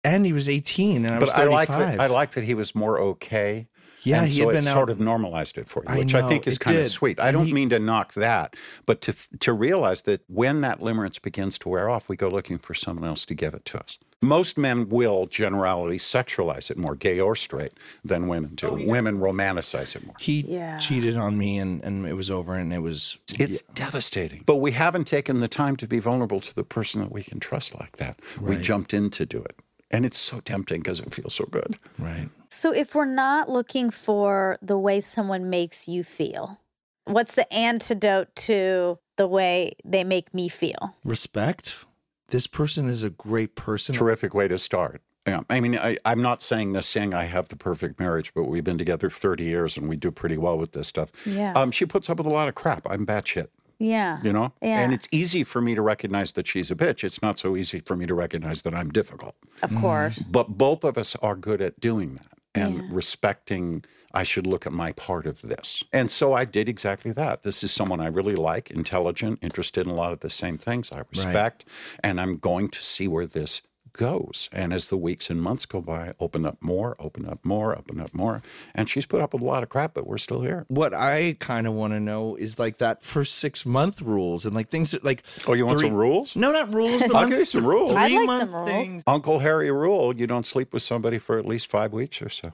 and he was 18, and I was but I 35. like that. I like that he was more okay. Yeah, and he so had it been sort of normalized it for you, which I know, think is it kind of sweet. I And don't he- mean to knock that, but to to realize that when that limerence begins to wear off, we go looking for someone else to give it to us. Most men will, generality, sexualize it more, gay or straight, than women do. Oh, women romanticize it more. he Yeah. cheated on me, and and it was over, and it was It's devastating. But we haven't taken the time to be vulnerable to the person that we can trust like that. We jumped in to do it. And it's so tempting because it feels so good. right. so if we're not looking for the way someone makes you feel, what's the antidote to the way they make me feel? Respect. This person is a great person. terrific way to start. Yeah. I mean, I, I'm not saying this saying I have the perfect marriage, but we've been together 30 years and we do pretty well with this stuff. Yeah. Um, she puts up with a lot of crap. I'm batshit, Yeah. you know? Yeah. And it's easy for me to recognize that she's a bitch. It's not so easy for me to recognize that I'm difficult. Of course. But both of us are good at doing that and Yeah. respecting, I should look at my part of this. And so I did exactly that. This is someone I really like, intelligent, interested in a lot of the same things I respect. And I'm going to see where this goes. And as the weeks and months go by, open up more, open up more, open up more. And she's put up with a lot of crap, but we're still here. What I kind of want to know is like that first six month rules and like things that like. Oh, you want three- some rules? No, not rules. But I'll give you some rules. I'd like some rules. things. Uncle Harry rule you don't sleep with somebody for at least five weeks or so.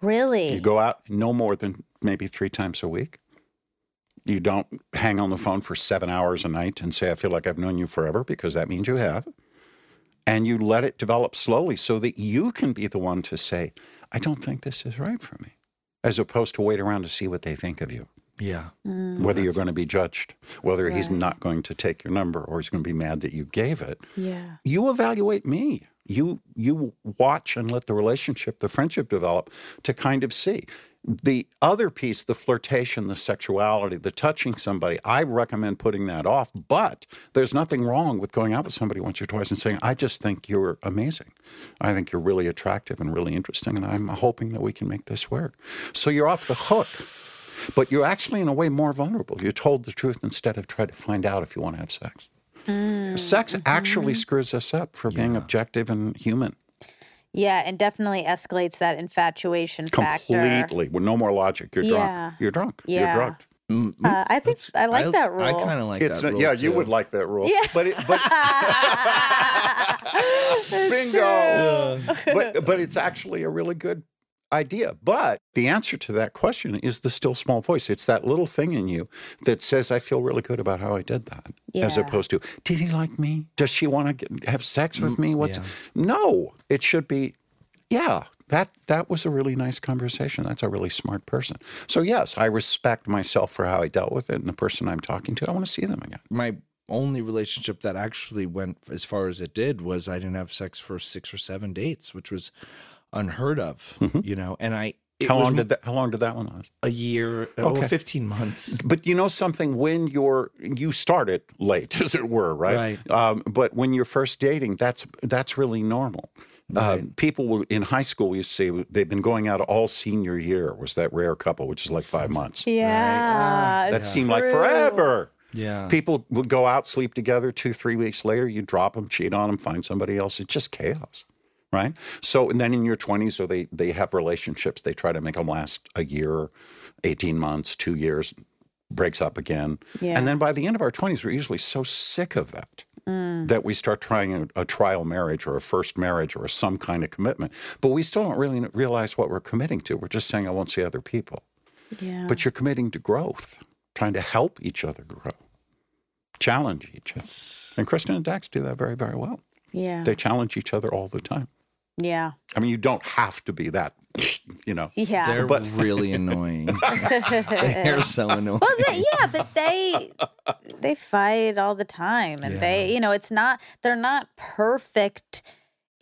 Really? You go out no more than maybe three times a week. You don't hang on the phone for seven hours a night and say, I feel like I've known you forever, because that means you have. And you let it develop slowly so that you can be the one to say, I don't think this is right for me, as opposed to wait around to see what they think of you. Yeah. Mm. Whether you're going to be judged, whether he's not going to take your number or he's going to be mad that you gave it. Yeah. You evaluate me. You you watch and let the relationship, the friendship develop to kind of see. The other piece, the flirtation, the sexuality, the touching somebody, I recommend putting that off. But there's nothing wrong with going out with somebody once or twice and saying, I just think you're amazing. I think you're really attractive and really interesting, and I'm hoping that we can make this work. So you're off the hook. But you're actually, in a way, more vulnerable. You're told the truth instead of trying to find out if you want to have sex. Sex actually screws us up for being objective and human. Yeah, and definitely escalates that infatuation factor. Completely. With no more logic. You're Yeah. drunk. You're drunk. You're Yeah. drugged. Mm, Uh, I think I like that rule. I kind of like It's that. not- rule yeah, you would like that rule. Yeah. But it, but bingo. but but it's actually a really good idea. But the answer to that question is the still small voice. It's that little thing in you that says, "I feel really good about how I did that," as opposed to, "Did he like me? Does she want to have sex mm, with me? What's yeah. no?" It should be, yeah. That that was a really nice conversation. That's a really smart person. So yes, I respect myself for how I dealt with it, and the person I'm talking to, I want to see them again. My only relationship that actually went as far as it did was I didn't have sex for six or seven dates, which was unheard of. You know, and I. it Mm-hmm. How was long did that? How long did that one last? a year? Oh, Okay. 15 months. But you know something when you're you started late, as it were, right? Right. Um, but when you're first dating, that's that's really normal. Uh, people will- in high school we used to say they've been going out all senior year. Was that rare couple, which is like five months? yeah, That it's seemed like forever. Yeah. People would go out, sleep together. Two, three weeks later, you drop them, cheat on them, find somebody else. It's just chaos, right? So, and then in your twenties, so they they have relationships. They try to make them last a year, eighteen months, two years, breaks up again, Yeah. and then by the end of our twenties, we're usually so sick of that mm. that we start trying a, a trial marriage or a first marriage or some kind of commitment. But we still don't really realize what we're committing to. We're just saying, "I won't see other people." Yeah. But you're committing to growth, trying to help each other grow, challenge each other. And Kristen and Dax do that very, very well. yeah. They challenge each other all the time. Yeah. I mean, you don't have to be that, you know. Yeah. They're But- really annoying. They're so annoying. Well, they, yeah, but they they fight all the time, and they, you know, it's not they're not perfect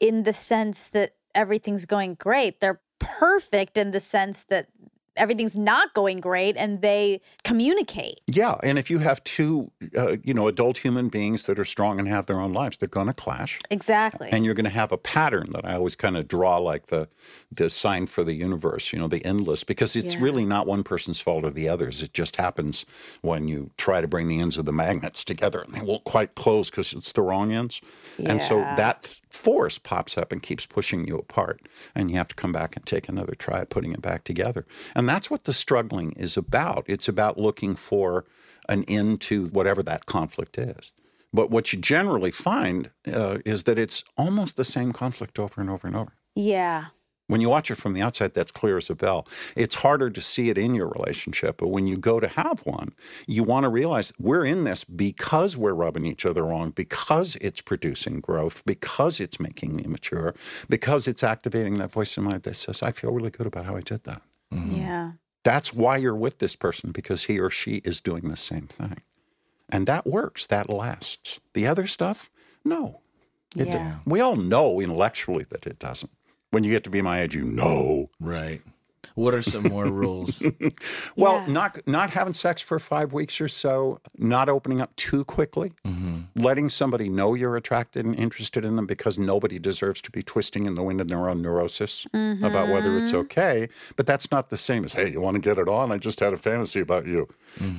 in the sense that everything's going great. They're perfect in the sense that everything's not going great, and they communicate. Yeah, and if you have two, uh, you know, adult human beings that are strong and have their own lives, they're going to clash. Exactly. and you're going to have a pattern that I always kind of draw like the the sign for the universe, you know, the endless, because it's Yeah. really not one person's fault or the other's. It just happens when you try to bring the ends of the magnets together and they won't quite close because it's the wrong ends. Yeah. And so that force pops up and keeps pushing you apart. And you have to come back and take another try at putting it back together. And that's what the struggling is about. It's about looking for an end to whatever that conflict is. But what you generally find uh, is that it's almost the same conflict over and over and over. yeah. When you watch it from the outside, that's clear as a bell. It's harder to see it in your relationship, but when you go to have one, you want to realize we're in this because we're rubbing each other wrong, because it's producing growth, because it's making me mature, because it's activating that voice in my head that says, I feel really good about how I did that. Mm-hmm. Yeah. That's why you're with this person because he or she is doing the same thing. And that works, that lasts. The other stuff, no. It, Yeah. We all know intellectually that it doesn't. When you get to be my age, you know. Right. What are some more rules? Well, Yeah. not not having sex for five weeks or so, not opening up too quickly, Mm-hmm. letting somebody know you're attracted and interested in them because nobody deserves to be twisting in the wind of their own neurosis about whether it's okay. But that's not the same as, hey, you want to get it on? I just had a fantasy about you.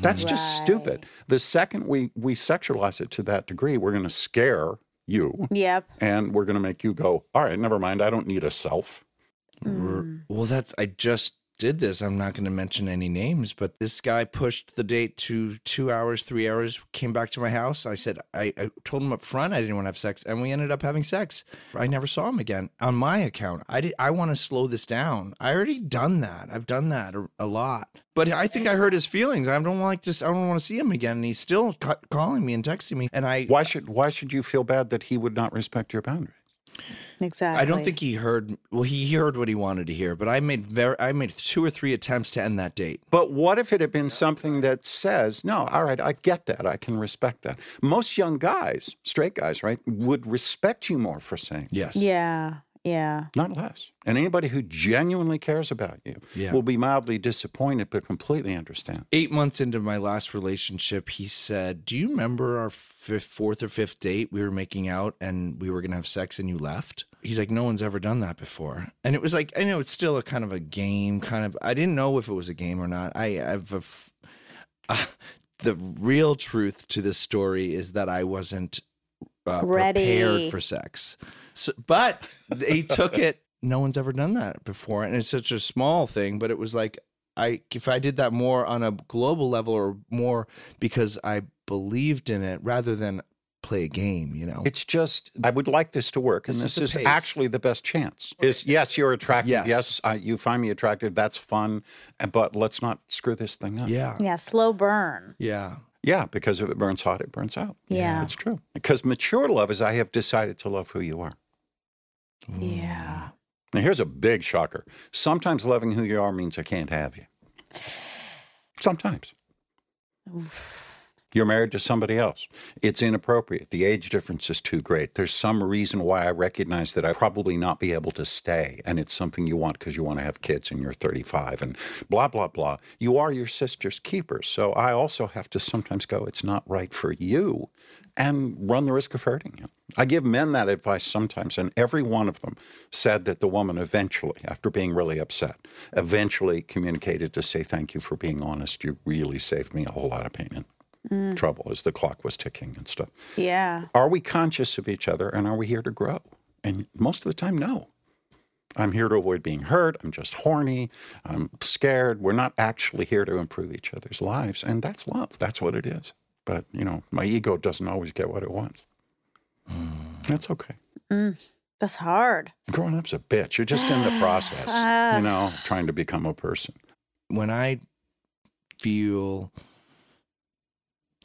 That's just stupid. The second we we sexualize it to that degree, we're going to scare you Yep. and we're going to make you go, all right, never mind. I don't need a self. R- Well, that's I just did this. I'm not going to mention any names, but this guy pushed the date to two hours, three hours, came back to my house. I said, I, I told him up front I didn't want to have sex, and we ended up having sex. I never saw him again on my account. I did, I want to slow this down. I already done that. I've done that a, a lot. But I think I hurt his feelings. I don't like to. I don't want to see him again. And he's still ca- calling me and texting me. And I, Why should why should you feel bad that he would not respect your boundaries? Exactly. I don't think he heard. Well, he heard what he wanted to hear. But I made very. I made two or three attempts to end that date. But what if it had been something that says, no, all right, I get that. I can respect that. Most young guys, straight guys, right, would respect you more for saying, Yes. Yeah. Yeah. not less. And anybody who genuinely cares about you Yeah. will be mildly disappointed, but completely understand. eight months into my last relationship, he said, "Do you remember our fifth, fourth or fifth date? We were making out and we were gonna have sex, and you left." He's like, "No one's ever done that before," and it was like, I know it's still a kind of a game, kind of. I didn't know if it was a game or not. I have a. F- uh, the real truth to this story is that I wasn't uh, Ready. prepared for sex, so, but he took it. No one's ever done that before, and it's such a small thing. But it was like I if I did that more on a global level or more because I believed in it rather than play a game, you know. It's just, I would like this to work. And This this, is is, actually the best chance. Is yes, you're attractive. Yes. Yes, I, you find me attractive. That's fun. But let's not screw this thing up. yeah. Yeah. Slow burn. Yeah. Yeah, because if it burns hot, it burns out. Yeah. It's true. Because mature love is I have decided to love who you are. Yeah. Now, here's a big shocker. Sometimes loving who you are means I can't have you. Sometimes. You're married to somebody else. It's inappropriate. The age difference is too great. There's some reason why I recognize that I probably not be able to stay, and it's something you want because you want to have kids and you're 35 and blah blah blah. You are your sister's keeper, so I also have to sometimes go. It's not right for you, and run the risk of hurting you. I give men that advice sometimes, and every one of them said that the woman eventually, after being really upset, eventually communicated to say, Thank you for being honest. You really saved me a whole lot of pain and trouble as the clock was ticking and stuff. Yeah. Are we conscious of each other and are we here to grow? And most of the time, no. I'm here to avoid being hurt. I'm just horny. I'm scared. We're not actually here to improve each other's lives. And that's love. That's what it is. But, you know, my ego doesn't always get what it wants. Mm. That's okay. Mm. That's hard. Growing up's a bitch. You're just in the process, you know, trying to become a person. When I feel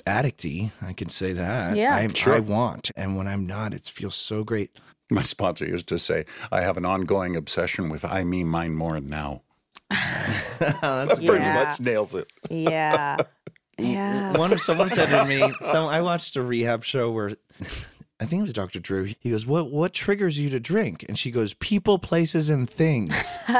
addicty, I can say that. Yeah. I, Sure. I want. And when I'm not, it feels so great. My sponsor used to say, I have an ongoing obsession with I, mean mine, more, now. That's Pretty Yeah. much nails it. Yeah. Yeah. One of someone said to me, some I watched a rehab show where I think it was Dr. Drew. He goes, "What what triggers you to drink?" And she goes, "People, places, and things." Which oh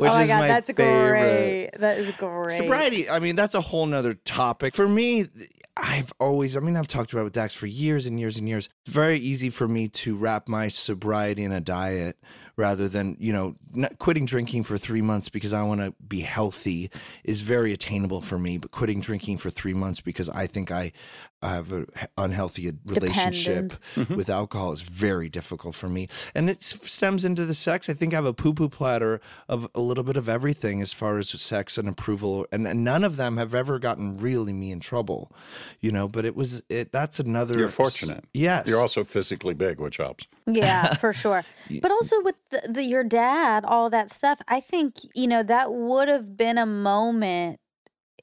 my is god, my that's favorite. great. That is great. Sobriety, I mean, that's a whole nother topic. For me, I've always, I mean, I've talked about it with Dax for years and years and years. It's very easy for me to wrap my sobriety in a diet rather than, you know, not quitting drinking for three months because I want to be healthy is very attainable for me. But quitting drinking for three months because I think I have an unhealthy relationship mm-hmm. with alcohol is very difficult for me. And it stems into the sex. I think I have a poo poo platter of a little bit of everything as far as sex and approval. And, and none of them have ever gotten really me in trouble, you know, but it was, it, that's another. You're fortunate. Yes. You're also physically big, which helps. Yeah, for sure. But also with the, the, your dad, all that stuff, I think, you know, that would have been a moment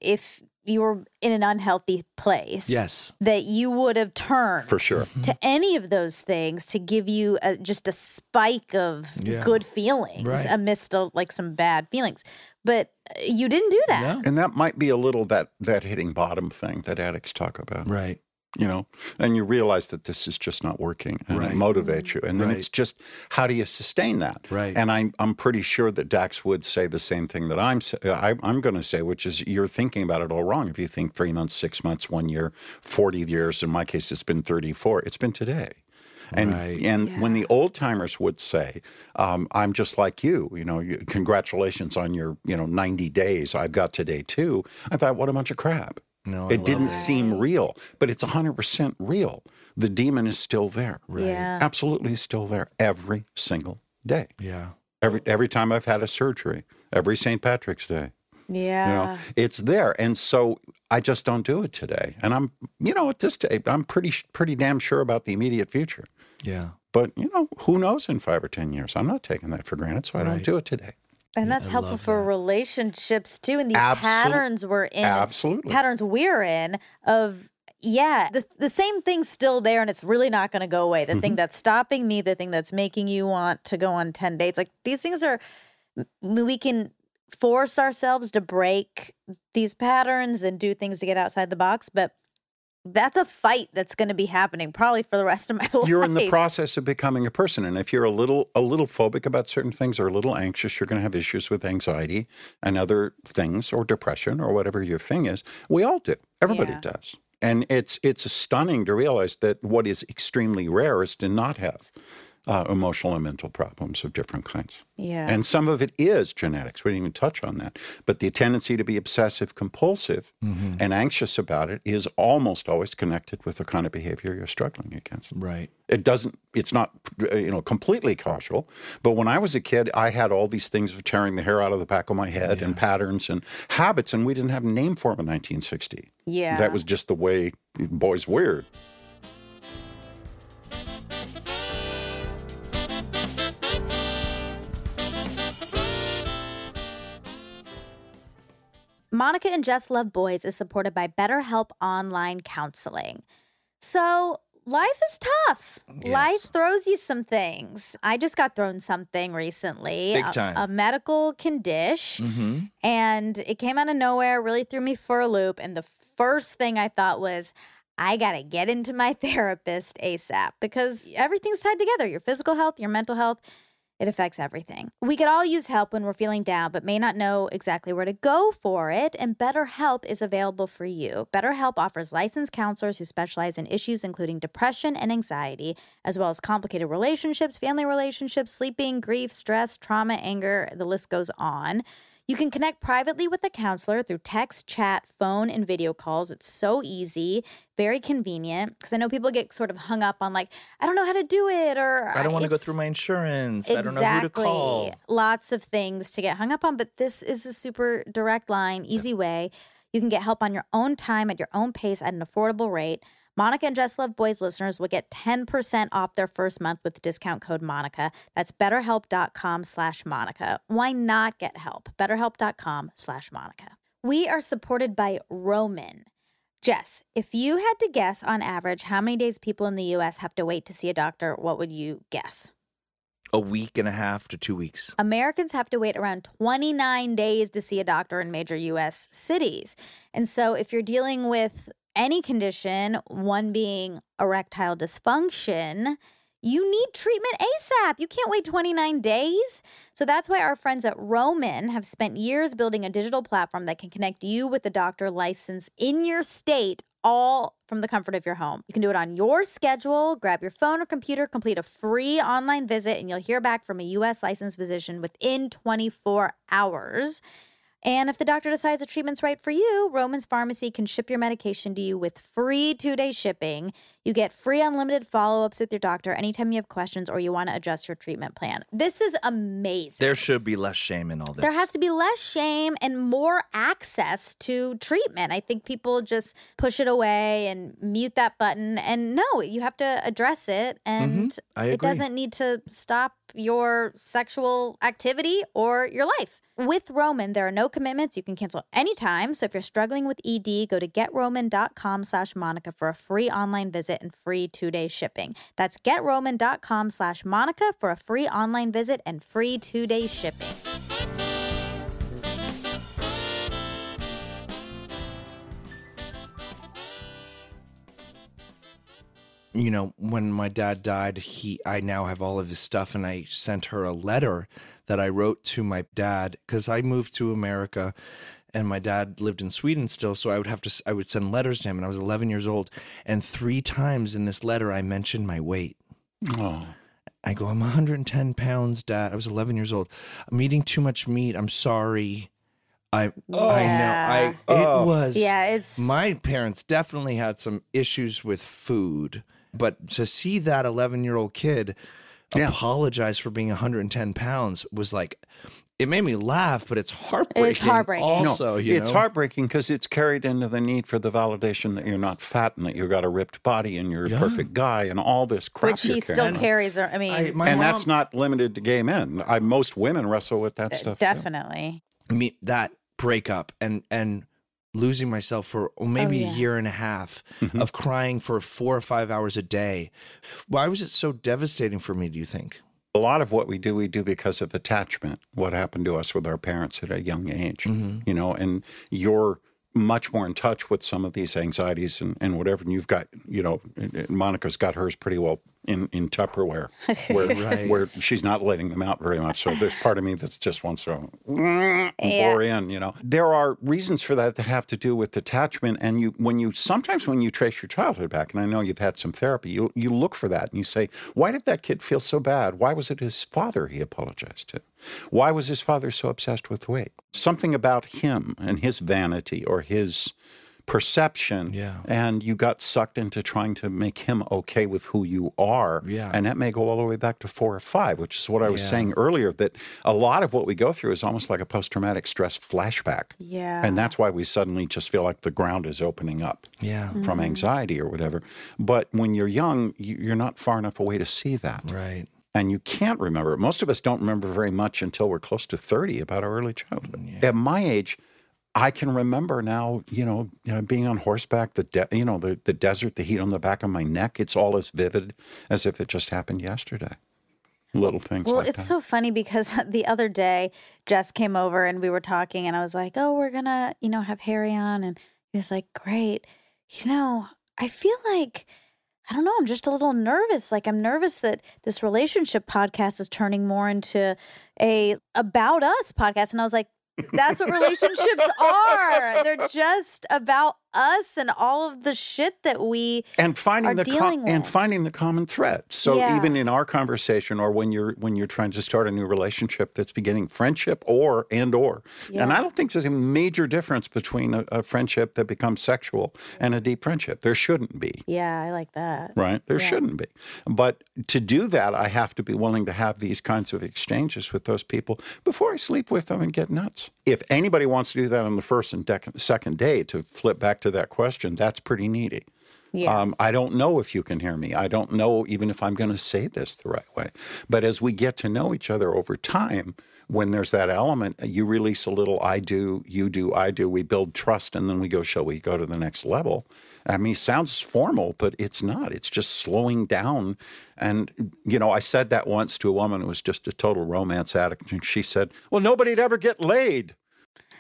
if you were in an unhealthy place. Yes. That you would have turned For sure. to any of those things to give you a, just a spike of Yeah. good feelings Right. amidst a, like some bad feelings. But uh, you didn't do that. No. And that might be a little that that hitting bottom thing that addicts talk about. Right. You know, and you realize that this is just not working, and Right. it motivates you. And then Right. it's just how do you sustain that? Right. And I'm I'm pretty sure that Dax would say the same thing that I'm sa- I, I'm going to say, which is you're thinking about it all wrong. If you think three months, six months, one year, forty years, in my case, it's been thirty four. It's been today. And Right. and when the old timers would say, um, "I'm just like you," you know, you, congratulations on your you know 90 days. I've got today too. I thought, what a bunch of crap. No, I it didn't it. seem real, but it's 100% real. The demon is still there. Yeah. Absolutely still there every single day. Yeah. Every every time I've had a surgery, every St. Patrick's Day. Yeah. You know, it's there, and so I just don't do it today. And I'm, you know, at this day, I'm pretty pretty damn sure about the immediate future. Yeah. But you know, who knows in five or ten years? I'm not taking that for granted, so I don't do it today. And that's I helpful for that. relationships too. And these Absol- patterns we're in, Absolutely. patterns we're in of, yeah, the, the same thing's still there and it's really not going to go away. The Mm-hmm. thing that's stopping me, the thing that's making you want to go on 10 dates, like these things are, we can force ourselves to break these patterns and do things to get outside the box. But that's a fight that's going to be happening probably for the rest of my life. You're in the process of becoming a person, and if you're a little a little phobic about certain things or a little anxious, you're going to have issues with anxiety and other things, or depression, or whatever your thing is. We all do. Everybody Yeah. does. And it's it's stunning to realize that what is extremely rare is to not have uh, emotional and mental problems of different kinds. Yeah. And some of it is genetics. We didn't even touch on that. But the tendency to be obsessive compulsive and anxious about it is almost always connected with the kind of behavior you're struggling against. Right. It doesn't, it's not, uh, you know, completely causal. But when I was a kid, I had all these things of tearing the hair out of the back of my head and patterns and habits, and we didn't have a name for them in 1960. yeah. That was just the way boys weird. Monica and Jess Love Boys is supported by BetterHelp Online Counseling. So, life is tough. Life throws you some things. I just got thrown something recently. Big a- A, medical condition. Mm-hmm. And it came out of nowhere, really threw me for a loop. And the first thing I thought was, I got to get into my therapist ASAP because everything's tied together your physical health, your mental health. It affects everything. We could all use help when we're feeling down, but may not know exactly where to go for it. And BetterHelp is available for you. BetterHelp offers licensed counselors who specialize in issues including depression and anxiety, as well as complicated relationships, family relationships, sleeping, grief, stress, trauma, anger. The list goes on. You can connect privately with a counselor through text, chat, phone, and video calls. It's so easy, very convenient. Because I know people get sort of hung up on, like, I don't know how to do it, or I don't want to go through my insurance. I don't know who to call. Lots of things to get hung up on, but this is a super direct line, easy way. You can get help on your own time at your own pace at an affordable rate. Monica and Jess Love Boys listeners will get 10% off their first month with discount code Monica. That's betterhelp.com slash Monica. Why not get help? Betterhelp.com slash Monica. We are supported by Roman. Jess, if you had to guess on average how many days people in the US have to wait to see a doctor, what would you guess? A week and a half to two weeks. Americans have to wait around 29 days to see a doctor in major US cities. And so if you're dealing with any condition, one being erectile dysfunction, you need treatment ASAP. You can't wait 29 days. So that's why our friends at Roman have spent years building a digital platform that can connect you with the doctor license in your state all from the comfort of your home. You can do it on your schedule, grab your phone or computer, complete a free online visit, and you'll hear back from a US licensed physician within 24 hours. And if the doctor decides a treatment's right for you, Roman's Pharmacy can ship your medication to you with free two day shipping. You get free unlimited follow ups with your doctor anytime you have questions or you want to adjust your treatment plan. This is amazing. There should be less shame in all this. There has to be less shame and more access to treatment. I think people just push it away and mute that button. And no, you have to address it. And Mm-hmm. It doesn't need to stop your sexual activity or your life. With Roman, there are no commitments. You can cancel anytime. So if you're struggling with ED, go to getroman.com slash Monica for a free online visit and free two-day shipping. That's getroman.com slash Monica for a free online visit and free two-day shipping. You know, when my dad died, he I now have all of his stuff and I sent her a letter that I wrote to my dad cuz I moved to America and my dad lived in Sweden still, so I would have to s- I would send letters to him and I was 11 years old and 3 times in this letter I mentioned my weight. Oh. I go, I'm 110 pounds, Dad. I was 11 years old. I'm eating too much meat. I'm sorry. I I know. I it Oh. was. Yeah, it's My parents definitely had some issues with food, but to see that 11 year old kid Yeah. apologize for being 110 pounds was like, it made me laugh, but it's heartbreaking. heartbreaking. No, Also, you it's know? heartbreaking because it's carried into the need for the validation that you're not fat and that you've got a ripped body and you're a perfect guy and all this crap. Which you're he still carrying. carries. I mean, I, and mom, that's not limited to gay men. I, most women wrestle with that stuff. too. Uh, definitely. me that breakup and and losing myself for oh, maybe yeah. a year and a half Mm-hmm. of crying for four or five hours a day. Why was it so devastating for me? Do you think? A lot of what we do, we do because of attachment. What happened to us with our parents at a young age, you know, and you're much more in touch with some of these anxieties and, and whatever. And you've got, you know, Monica's got hers pretty well in, in Tupperware, where, Right. where she's not letting them out very much. So there's part of me that's just wants to Yeah. bore in, you know. There are reasons for that that have to do with detachment. And you, when you, sometimes when you trace your childhood back, and I know you've had some therapy, you, you look for that and you say, why did that kid feel so bad? Why was it his father he apologized to? Why was his father so obsessed with weight? Something about him and his vanity or his perception. Yeah. And you got sucked into trying to make him okay with who you are. Yeah. And that may go all the way back to four or five, which is what I was Yeah. saying earlier, that a lot of what we go through is almost like a post traumatic stress flashback. Yeah. And that's why we suddenly just feel like the ground is opening up Yeah. from mm-hmm. anxiety or whatever. But when you're young, you- you're not far enough away to see that. Right. And you can't remember. Most of us don't remember very much until we're close to 30 about our early childhood. At my age, I can remember now, you know, you know, being on horseback, the de- you know, the, the desert, the heat on the back of my neck. It's all as vivid as if it just happened yesterday. Little things Well, like it's that. so funny because the other day Jess came over and we were talking, and I was like, "Oh, we're gonna, you know, have Harry on," and he was like, "Great." You know, I feel like I don't know. I'm just a little nervous. Like I'm nervous that this relationship podcast is turning more into a about us podcast, and I was like. That's what relationships are. They're just about us and all of the shit that we and finding are the dealing and finding the common thread. So Yeah. even in our conversation, or when you're when you're trying to start a new relationship that's beginning friendship or and or, and I don't think there's a major difference between a, a friendship that becomes sexual and a deep friendship. There shouldn't be. Yeah, I like that. Right. There Yeah. shouldn't be. But to do that, I have to be willing to have these kinds of exchanges with those people before I sleep with them and get nuts. If anybody wants to do that on the first and dec- second day, to flip back to that question, that's pretty needy. Yeah. Um, I don't know if you can hear me. I don't know even if I'm going to say this the right way. But as we get to know each other over time, when there's that element, you release a little I do, you do, I do. We build trust and then we go, shall we go to the next level? I mean, it sounds formal, but it's not. It's just slowing down. And, you know, I said that once to a woman who was just a total romance addict. And she said, Well, nobody'd ever get laid.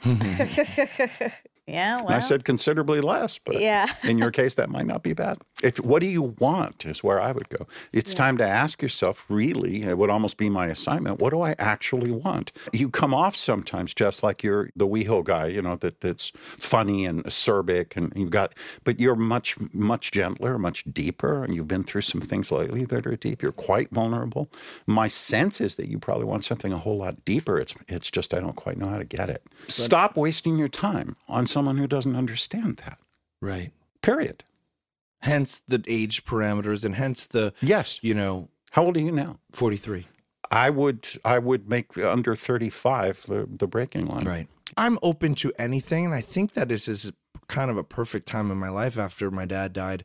yeah. Well, I said considerably less, but Yeah. in your case, that might not be bad. If what do you want is where I would go. It's time to ask yourself. Really, it would almost be my assignment. What do I actually want? You come off sometimes just like you're the WeHo guy, you know, that that's funny and acerbic, and you've got, but you're much much gentler, much deeper, and you've been through some things lately that are deep. You're quite vulnerable. My sense is that you probably want something a whole lot deeper. It's it's just I don't quite know how to get it. Stop wasting your time on someone who doesn't understand that. Right. Period. Hence the age parameters and hence the, Yes. you know, How old are you now? 43. I would I would make under 35 the, the breaking line. Right. I'm open to anything. And I think that this is kind of a perfect time in my life after my dad died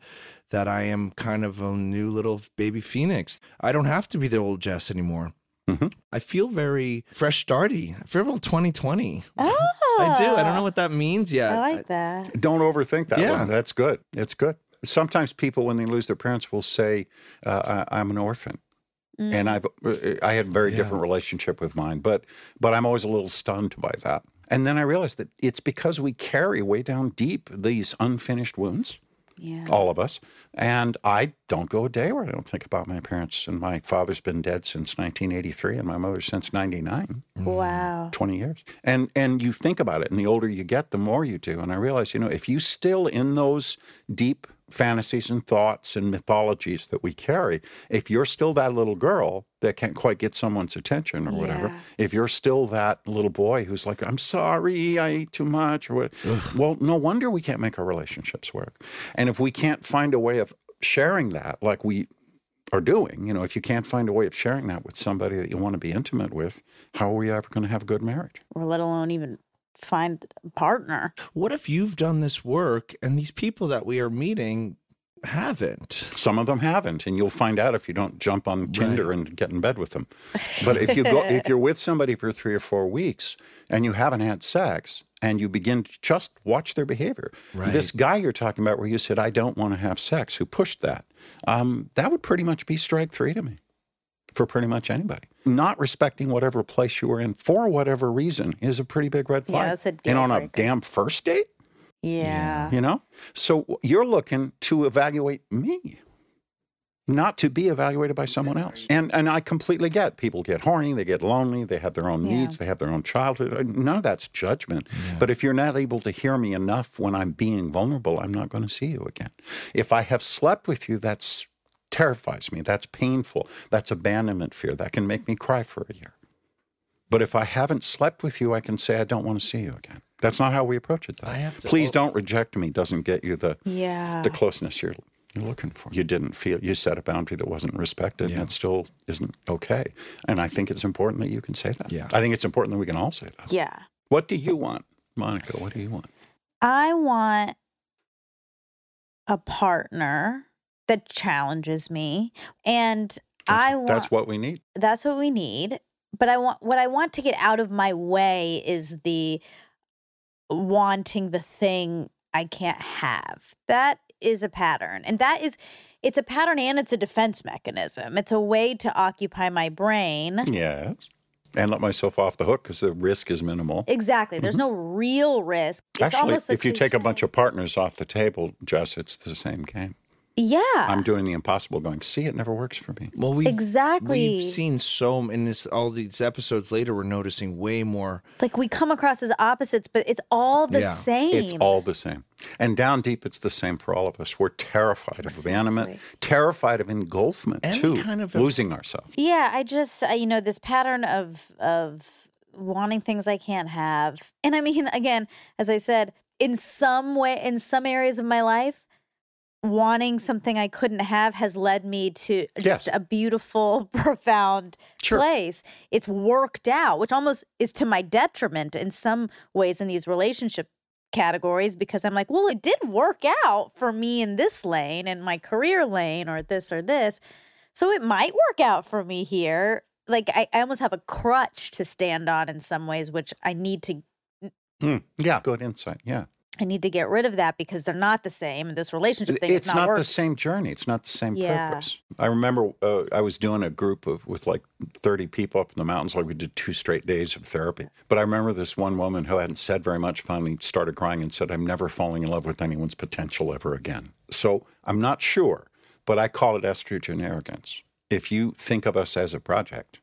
that I am kind of a new little baby phoenix. I don't have to be the old Jess anymore. Mhm. I feel very fresh starty. I feel real 2020. oh, I do. I don't know what that means yet. I like that. Don't overthink that Yeah. one. That's good. It's good. Sometimes people, when they lose their parents, will say, uh, I, "I'm an orphan," and I've I had a very Yeah. different relationship with mine, but but I'm always a little stunned by that. And then I realized that it's because we carry way down deep these unfinished wounds. Yeah. all of us. And I don't go a day where I don't think about my parents. And my father's been dead since 1983, and my mother since 99, mm. Wow. 20 years. And and you think about it, and the older you get, the more you do. And I realize, you know, if you still in those deep fantasies and thoughts and mythologies that we carry, if you're still that little girl that can't quite get someone's attention or whatever, Yeah. if you're still that little boy who's like, I'm sorry, I ate too much, or what, well, no wonder we can't make our relationships work. And if we can't find a way of sharing that, like we are doing. You know, if you can't find a way of sharing that with somebody that you want to be intimate with, how are we ever going to have a good marriage? or let alone even find a partner. What if you've done this work and these people that we are meeting haven't? Some of them haven't, and you'll find out if you don't jump on Tinder and get in bed with them. But if you go, if you're with somebody for three or four weeks and you haven't had sex, and you begin to just watch their behavior, this guy you're talking about, where you said I don't want to have sex, who pushed that, um, that would pretty much be strike three to me. For pretty much anybody, not respecting whatever place you were in for whatever reason is a pretty big red flag. Yeah, flag. that's a and deal on a breaker. damn first date, Yeah. you know? So you're looking to evaluate me, not to be evaluated by someone else. And and I completely get people get horny, they get lonely, they have their own Yeah. needs, they have their own childhood. Uh, None of that's judgment. But if you're not able to hear me enough when I'm being vulnerable, I'm not going to see you again. If I have slept with you, that's terrifies me. That's painful. That's abandonment fear. That can make me cry for a year. But if I haven't slept with you, I can say I don't want to see you again. That's not how we approach it. Though. I have to- Please don't reject me. Doesn't get you the Yeah. the closeness you're you're looking for. You didn't feel you set a boundary that wasn't respected, Yeah. and it still isn't okay. And I think it's important that you can say that. Yeah. I think it's important that we can all say that. Yeah. What do you want, Monica? What do you want? I want a partner that challenges me and I want That's what we need. that's what we need but i want what i want to get out of my way is the wanting the thing i can't have that is a pattern and that is it's a pattern and it's a defense mechanism it's a way to occupy my brain Yes. And let myself off the hook because the risk is minimal. exactly there's mm-hmm. no real risk it's Actually, if you take a bunch of partners off the table, Jess, it's the same game. Yeah I'm doing the impossible, going, see, it never works for me. Well, we've Exactly. We've seen so in this all these episodes later. We're noticing way more. like we come across as opposites but it's all the Yeah. same It's all the same. And down deep, it's the same for all of us. We're terrified of abandonment, terrified of engulfment, And too, kind of a- losing ourselves. Yeah, I just uh, you know this pattern of of wanting things I can't have. And I mean again, as I said, in some way in some areas of my life, wanting something I couldn't have has led me to just Yes. a beautiful profound Sure. place. It's worked out, which almost is to my detriment in some ways in these relationship categories because I'm like, well, it did work out for me in this lane and my career lane or this or this. So it might work out for me here. Like I, I almost have a crutch to stand on in some ways, which I need to Hmm. Yeah, good insight. Yeah. I need to get rid of that because they're not the same. In this relationship thing it's not, not, the same journey. It's not the same Yeah. purpose. I remember uh, I was doing a group of with like 30 people up in the mountains. Like we did two straight days of therapy. But I remember this one woman who hadn't said very much finally started crying and said, I'm never falling in love with anyone's potential ever again. So I'm not sure, but I call it estrogen arrogance. If you think of us as a project,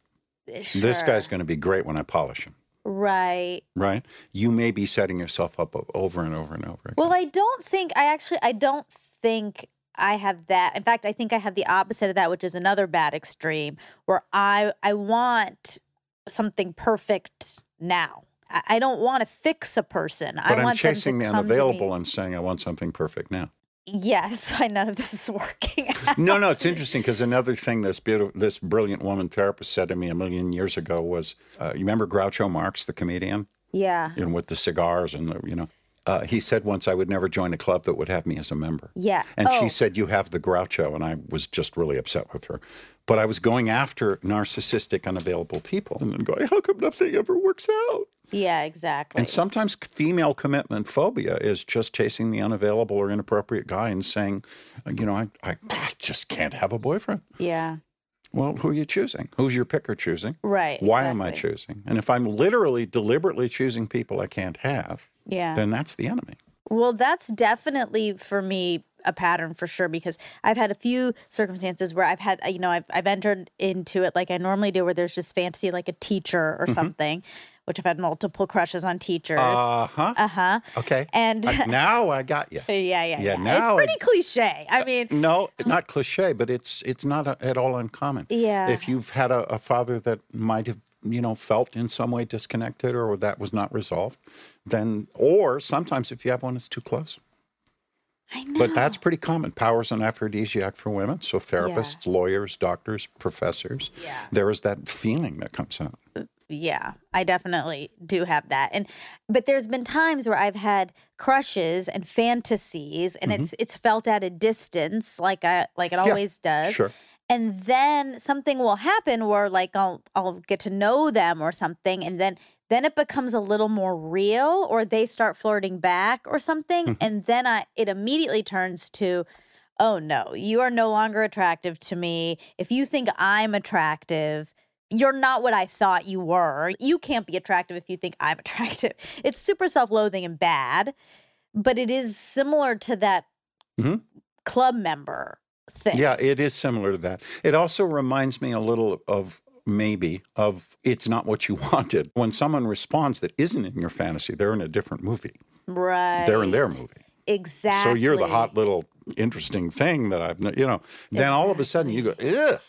this guy's going to be great when I polish him, right. right? You may be setting yourself up over and over and over again. Well, I don't think I actually I don't think I have that. In fact, I think I have the opposite of that, which is another bad extreme where I I want something perfect now. I, I don't want to fix a person. I but I'm want chasing the them to come to unavailable and saying I want something perfect now. Yes, why none of this is working. no, no, it's interesting because another thing this beautiful, this brilliant woman therapist said to me a million years ago was, uh, you remember Groucho Marx, the comedian, yeah. know, with the cigars and the, you know, uh, he said once I would never join a club that would have me as a member. Yeah. And oh, she said, You have the Groucho. And I was just really upset with her. But I was going after narcissistic, unavailable people and then going, How come nothing ever works out? Yeah, exactly. And sometimes female commitment phobia is just chasing the unavailable or inappropriate guy and saying, You know, I, I, I just can't have a boyfriend. yeah. Well, who are you choosing? Who's your picker choosing? Right. Why am I choosing? And if I'm literally, deliberately choosing people I can't have, Yeah. then that's the enemy. Well, that's definitely for me a pattern for sure because I've had a few circumstances where I've had, you know, I've, I've entered into it like I normally do, where there's just fantasy like a teacher or Mm-hmm. something, which I've had multiple crushes on teachers. Uh huh. Uh huh. Okay. And Uh, now I got you. yeah, yeah, yeah. Now it's pretty I- cliche. I mean, No, it's not cliche, but it's it's not a, at all uncommon. Yeah. If you've had a, a father that might have you know felt in some way disconnected or that was not resolved, then or sometimes if you have one that's too close. I know. But that's pretty common. Power's an aphrodisiac for women. So therapists, lawyers, doctors, professors. Yeah. There is that feeling that comes out. Uh, yeah, I definitely do have that. And but there's been times where I've had crushes and fantasies and mm-hmm. it's it's felt at a distance like I like it always does. Sure. And then something will happen where like I'll I'll get to know them or something and then then it becomes a little more real or they start flirting back or something and then I it immediately turns to oh no, you are no longer attractive to me. If you think I'm attractive, you're not what I thought you were. You can't be attractive if you think I'm attractive. It's super self loathing and bad, but it is similar to that Mhm. club member thing. Yeah, it is similar to that. It also reminds me a little of maybe of it's not what you wanted. When someone responds that isn't in your fantasy, they're in a different movie. Right. They're in their movie. Exactly. So you're the hot little interesting thing that I've, you know. Then all of a sudden you go, ugh,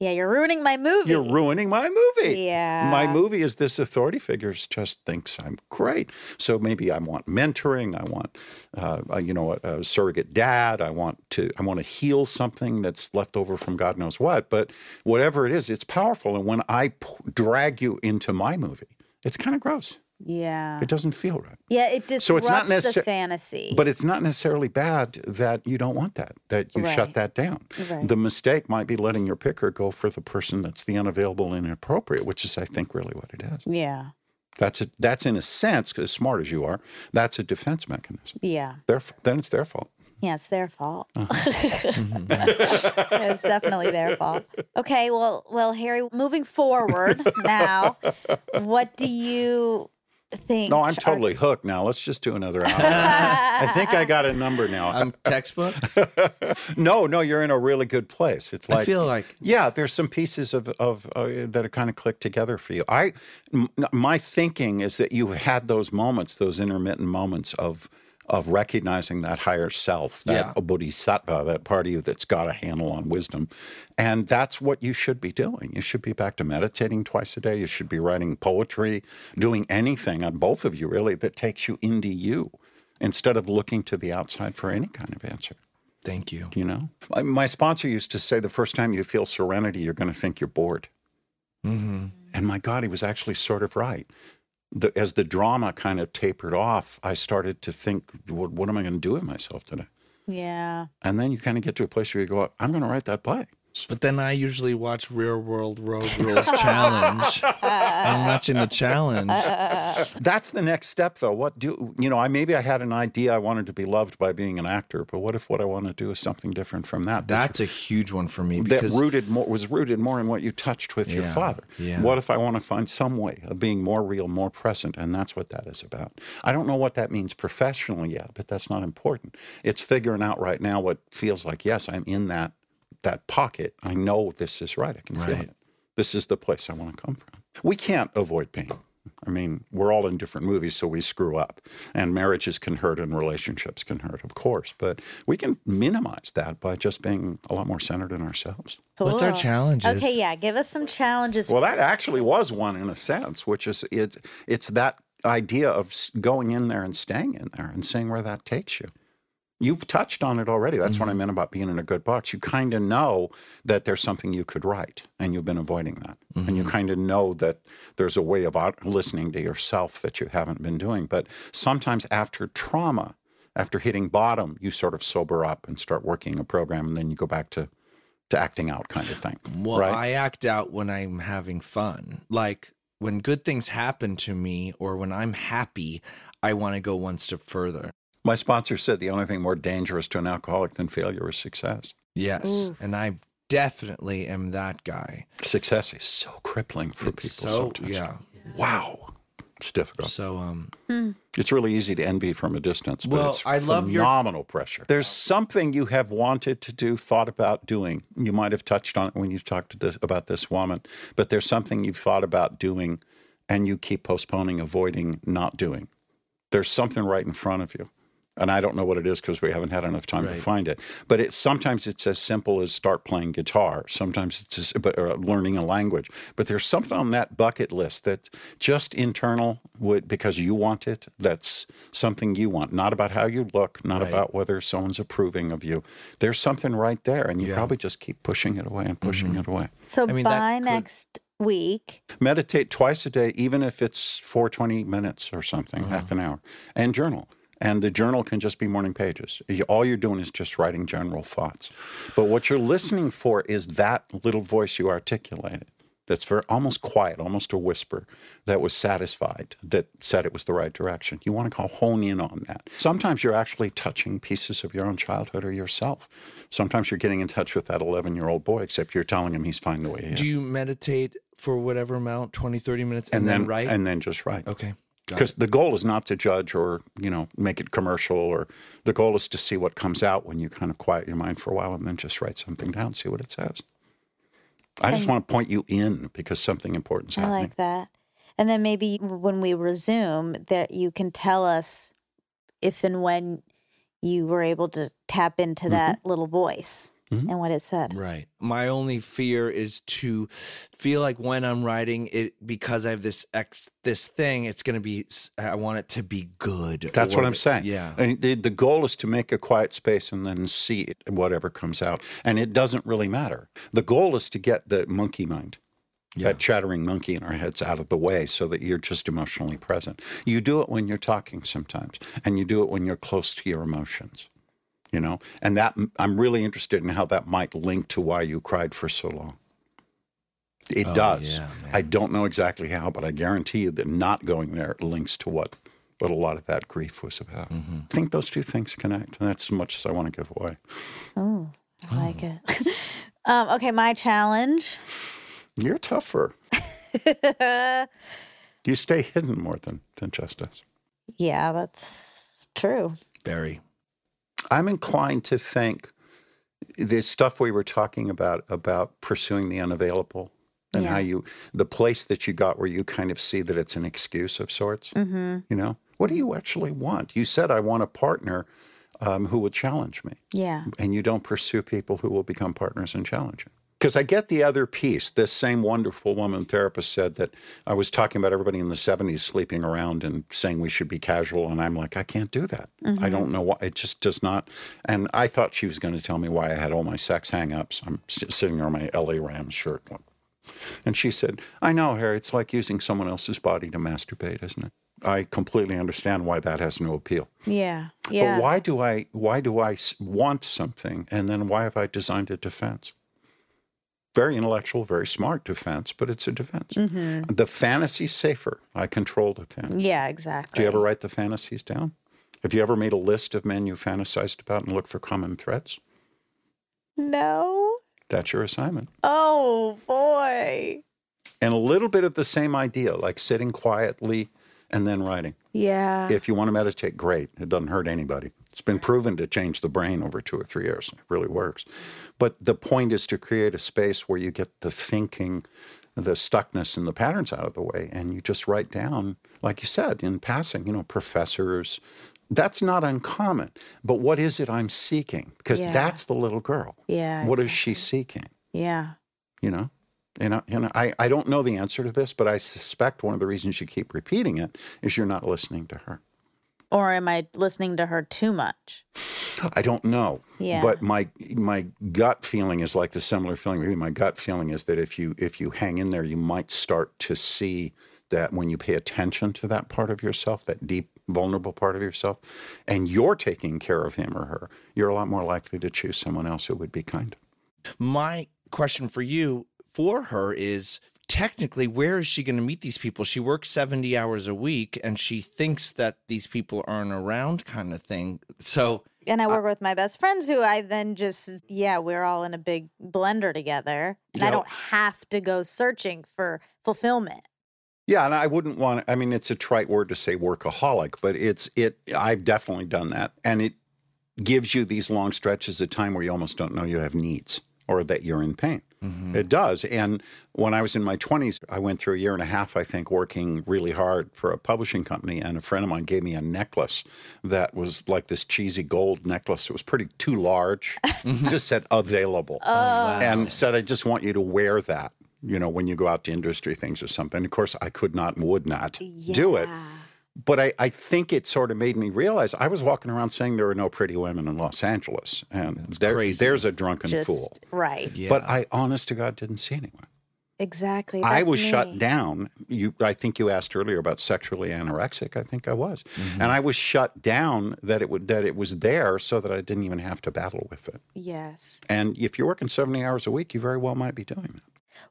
Yeah, you're ruining my movie. you're ruining my movie. Yeah. My movie is this authority figure just thinks I'm great. So maybe I want mentoring. I want, uh, uh, you know, a, a surrogate dad. I want to, I want to heal something that's left over from God knows what. But whatever it is, it's powerful. And when I p- drag you into my movie, it's kind of gross. Yeah. It doesn't feel right. Yeah, it disrupts So it's not the necessar- fantasy. But it's not necessarily bad that you don't want that, that you Right. shut that down. Right. The mistake might be letting your picker go for the person that's the unavailable and inappropriate, which is, I think, really what it is. yeah. That's a, that's in a sense, as smart as you are, that's a defense mechanism. Yeah. Their, then it's their fault. Yeah, it's their fault. Uh-huh. Yeah, it's definitely their fault. Okay, well, well, Harry, moving forward now, what do you think? No, I'm are- totally hooked now. Let's just do another hour. I think I got a number now. I'm textbook. no, no, you're in a really good place. It's like I feel like Yeah, there's some pieces of of uh, that are kind of clicked together for you. I, m- my thinking is that you've had those moments, those intermittent moments of of recognizing that higher self, that Yeah. bodhisattva, that part of you that's got a handle on wisdom, and that's what you should be doing. You should be back to meditating twice a day. You should be writing poetry, doing anything on both of you really that takes you into you, instead of looking to the outside for any kind of answer. thank you. You know, my, my sponsor used to say the first time you feel serenity, you're going to think you're bored. hmm And my God, he was actually sort of right. The, as the drama kind of tapered off, I started to think, what, what am I going to do with myself today? Yeah. And then you kind of get to a place where you go, I'm going to write that play. But then I usually watch Real World Road Rules Challenge. I'm watching the challenge. That's the next step, though. What do you know? I maybe I had an idea I wanted to be loved by being an actor, but what if what I want to do is something different from that? That's a huge one for me that rooted more was rooted more in what you touched with your father. yeah. What if I want to find some way of being more real, more present, and that's what that is about. I don't know what that means professionally yet, but that's not important. It's figuring out right now what feels like yes, I'm in that that pocket. I know this is right. I can feel it. This is the place I want to come from. We can't avoid pain. I mean, we're all in different movies, so we screw up. And marriages can hurt and relationships can hurt, of course. But we can minimize that by just being a lot more centered in ourselves. What's our Cool. challenges? Okay, yeah. Give us some challenges. Well, that actually was one in a sense, which is it's it's that idea of going in there and staying in there and seeing where that takes you. You've touched on it already. That's what I mm-hmm. meant about being in a good box. You kind of know that there's something you could write, and you've been avoiding that. And you mm-hmm. kind of know that there's a way of out- listening to yourself that you haven't been doing. But sometimes after trauma, after hitting bottom, you sort of sober up and start working a program, and then you go back to to acting out kind of thing. Well, right? I act out when I'm having fun. Like when good things happen to me or when I'm happy, I want to go one step further. My sponsor said the only thing more dangerous to an alcoholic than failure is success. Yes. And I definitely am that guy. Success is so crippling for It's people. so sometimes. yeah. Wow. It's difficult. So um It's really easy to envy from a distance, but Well, it's I love your- phenomenal pressure. There's something you have wanted to do, thought about doing. You might have touched on it when you talked to this, about this woman, but there's something you've thought about doing and you keep postponing, avoiding, not doing. There's something right in front of you. And I don't know what it is because we haven't had enough time to find it. But it's sometimes it's as simple as start playing guitar. Sometimes it's just, but, or learning a language. But there's something on that bucket list that just internal would, because you want it. That's something you want, not about how you look, not Right. about whether someone's approving of you. There's something right there, and you Yeah. probably just keep pushing it away and pushing Mm-hmm. it away. So I mean, that by could- next week, Meditate twice a day, even if it's for 20 minutes or something, half an hour, and journal. And the journal can just be morning pages. All you're doing is just writing general thoughts. But what you're listening for is that little voice you articulated. That's very almost quiet, almost a whisper that was satisfied, that said it was the right direction. You want to call hone in on that. Sometimes you're actually touching pieces of your own childhood or yourself. Sometimes you're getting in touch with that 11 year old boy, except you're telling him he's fine the way he is. Do you meditate for whatever amount, 20, 30 minutes, and, and then, write? and then just write. okay. Got because the goal is not to judge or you know make it commercial or the goal is to see what comes out when you kind of quiet your mind for a while and then just write something down see what it says i just And- want to point you in because something important's I happening like that. And then maybe when we resume, that you can tell us if and when you were able to tap into Mm-hmm. that little voice Mm-hmm. and what it said. Right. My only fear is to feel like when I'm writing it because I have this ex this thing, it's going to be. I want it to be good. that's or- what i'm saying Yeah. and the, the goal is to make a quiet space and then see it, whatever comes out and it doesn't really matter the goal is to get the monkey mind Yeah. that chattering monkey in our heads out of the way so that you're just emotionally present. You do it when you're talking sometimes, and you do it when you're close to your emotions, you know? And that I'm really interested in how that might link to why you cried for so long. It Oh, does. yeah, I don't know exactly how, but I guarantee you that not going there links to what what a lot of that grief was about. Mm-hmm. I think those two things connect, and that's as much as I want to give away. Oh, I like it. um, okay, my challenge. You're tougher. Do you stay hidden more than than Justice. yeah, that's true. Very. I'm inclined to think the stuff we were talking about about pursuing the unavailable and how you the place that you got where you kind of see that it's an excuse of sorts. Mm-hmm. You know, what do you actually want? You said I want a partner um, who will challenge me, Yeah. and you don't pursue people who will become partners and challenge you. Because I get the other piece. This same wonderful woman therapist said that I was talking about everybody in the 70s sleeping around and saying we should be casual. And I'm like, I can't do that. I mm-hmm. don't know why. It just does not. And I thought she was going to tell me why I had all my sex hangups. I'm sitting there in my LA Rams shirt. And she said, I know, Harry, it's like using someone else's body to masturbate, isn't it? I completely understand why that has no appeal. Yeah. Yeah. But why do I why do I want something and then why have I designed a defense? Very intellectual, very smart defense, but it's a defense. Mm-hmm. The fantasy's safer. I control the fantasy. Yeah, exactly. Do you ever write the fantasies down? Have you ever made a list of men you fantasized about and looked for common threads? No. That's your assignment. Oh boy. And a little bit of the same idea, like sitting quietly and then writing. Yeah. If you want to meditate, great. It doesn't hurt anybody. It's been proven to change the brain over two or three years. It really works. But the point is to create a space where you get the thinking, the stuckness and the patterns out of the way. And you just write down, like you said, in passing, you know, professors. That's not uncommon. But what is it I'm seeking? Because Yeah. that's the little girl. yeah. What is she seeking? Yeah. you know and, I, and I, I don't know the answer to this but i suspect one of the reasons you keep repeating it is you're not listening to her Or am I listening to her too much? i don't know Yeah. but my my gut feeling is like the similar feeling with you my gut feeling is that if you if you hang in there you might start to see that when you pay attention to that part of yourself that deep vulnerable part of yourself and you're taking care of him or her you're a lot more likely to choose someone else who would be kind My question for you for her is technically where is she going to meet these people? She works 70 hours a week and she thinks that these people aren't around kind of thing. So And I work uh with my best friends who I then just, yeah, we're all in a big blender together. And I don't have to go searching for fulfillment. Yeah, and I wouldn't want. I mean, it's a trite word to say workaholic, but it's it. I've definitely done that, and it gives you these long stretches of time where you almost don't know you have needs or that you're in pain. Mm-hmm. It does. And when I was in my 20s, I went through a year and a half, I think, working really hard for a publishing company. And a friend of mine gave me a necklace that was like this cheesy gold necklace. It was pretty too large, mm-hmm. just said available. Oh, and said, I just want you to wear that, you know, when you go out to industry things or something. Of course, I could not and would not do it. Yeah. But I, I think it sort of made me realize I was walking around saying there are no pretty women in Los Angeles. And there- crazy. there's a drunken Just fool. right. Yeah. But I, honest to God, didn't see anyone. Exactly. I was me. shut down. You, I think you asked earlier about sexually anorexic. I think I was, Mm-hmm. and I was shut down that it would that it was there, so that I didn't even have to battle with it. Yes. And if you're working seventy hours a week, you very well might be doing that.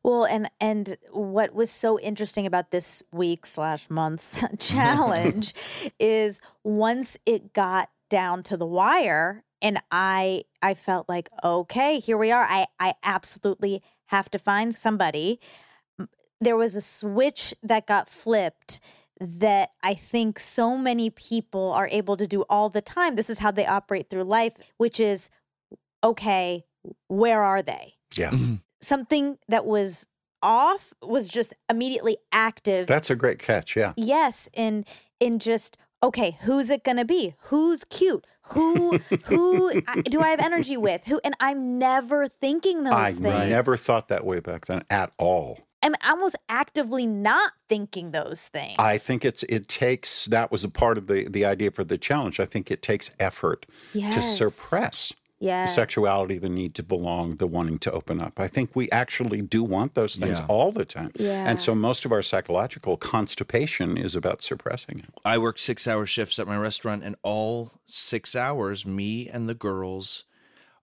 Well, and and what was so interesting about this week slash month's challenge is once it got down to the wire, and I I felt like okay, here we are. I I absolutely have to find somebody. There was a switch that got flipped that I think so many people are able to do all the time. This is how they operate through life, which is okay, where are they? Yeah, mm-hmm. Something that was off was just immediately active. that's a great catch. Yeah, yes, in in just okay, who's it gonna be? Who's cute? Who who I- do I have energy with? Who? And I'm never thinking those I things. I never thought that way back then at all. I'm almost actively not thinking those things. I think it's it takes that was a part of the the idea for the challenge. I think it takes effort to suppress yes. the sexuality, the need to belong, the wanting to open up. I think we actually do want those things Yeah. all the time. Yeah. And so most of our psychological constipation is about suppressing it. I work six hour shifts at my restaurant, and all six hours, me and the girls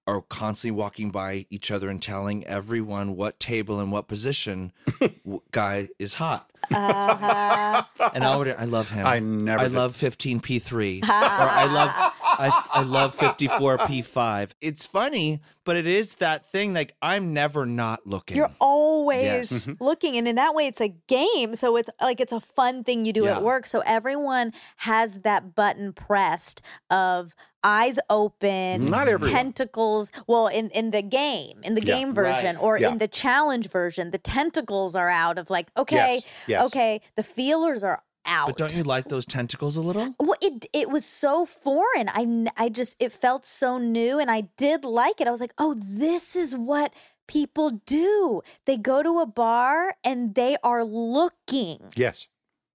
are constantly walking by each other and telling everyone what table and what position guy is hot. Uh-huh. And I would, I love him. I never I did. love 15p3, or I love, I, I love 54p5. It's funny, but it is that thing. Like I'm never not looking. You're always Yes. Mm-hmm. looking, and in that way, it's a game. So it's like it's a fun thing you do Yeah. at work. So everyone has that button pressed of eyes open, Not everyone. tentacles. Well, in in the game, in the Yeah. game version, Right. or Yeah. in the challenge version, the tentacles are out of like, okay, yes. Okay, the feelers are out. but don't you like those tentacles a little? Well, it it was so foreign. I I just it felt so new, and I did like it. I was like, oh, this is what people do. They go to a bar and they are looking, Yes.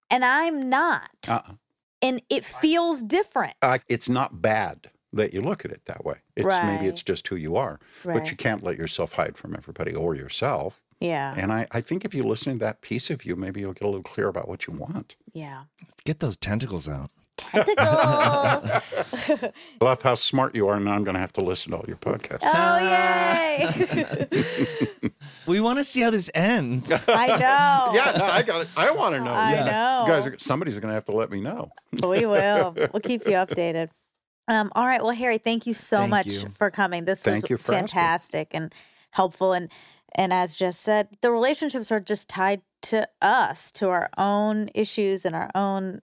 and I'm not, Uh-uh. and it feels different. Uh, it's not bad that you look at it that way. It's maybe it's just who you are. right. But you can't let yourself hide from everybody or yourself. Yeah, And I, I think if you listen to that piece of you, maybe you'll get a little clear about what you want. yeah. Get those tentacles out. Tentacles. Love how smart you are, now I'm going to have to listen to all your podcasts. oh yay! We want to see how this ends. I know. yeah, no, I got it. I want to know. I yeah. know. You guys, are, somebody's going to have to let me know. we will. We'll keep you updated. Um, all right. Well, Harry, thank you so Thank much you. for coming. This Thank was you for asking. fantastic and helpful. And and as Jess said, the relationships are just tied to us, to our own issues and our own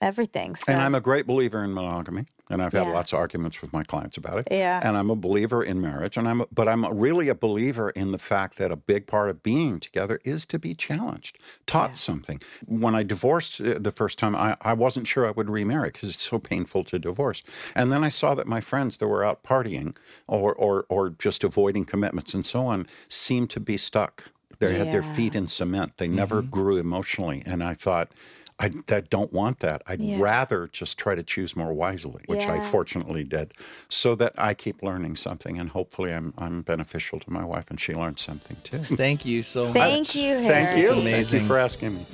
everything. So And I'm a great believer in monogamy, and I've had Yeah. lots of arguments with my clients about it. yeah, And I'm a believer in marriage, and I'm a, but I'm really a believer in the fact that a big part of being together is to be challenged, taught Yeah. something. When I divorced uh, the first time, I, I wasn't sure I would remarry because it's so painful to divorce. And then I saw that my friends that were out partying or or or just avoiding commitments and so on seemed to be stuck. They had their feet in cement. They never grew emotionally, and I thought. I, I don't want that. I'd Yeah. rather just try to choose more wisely, which I fortunately did, so that I keep learning something, and hopefully I'm I'm beneficial to my wife, and she learns something too. Thank you so much. thank you, Harry. Thank you. It's Thank you for asking me.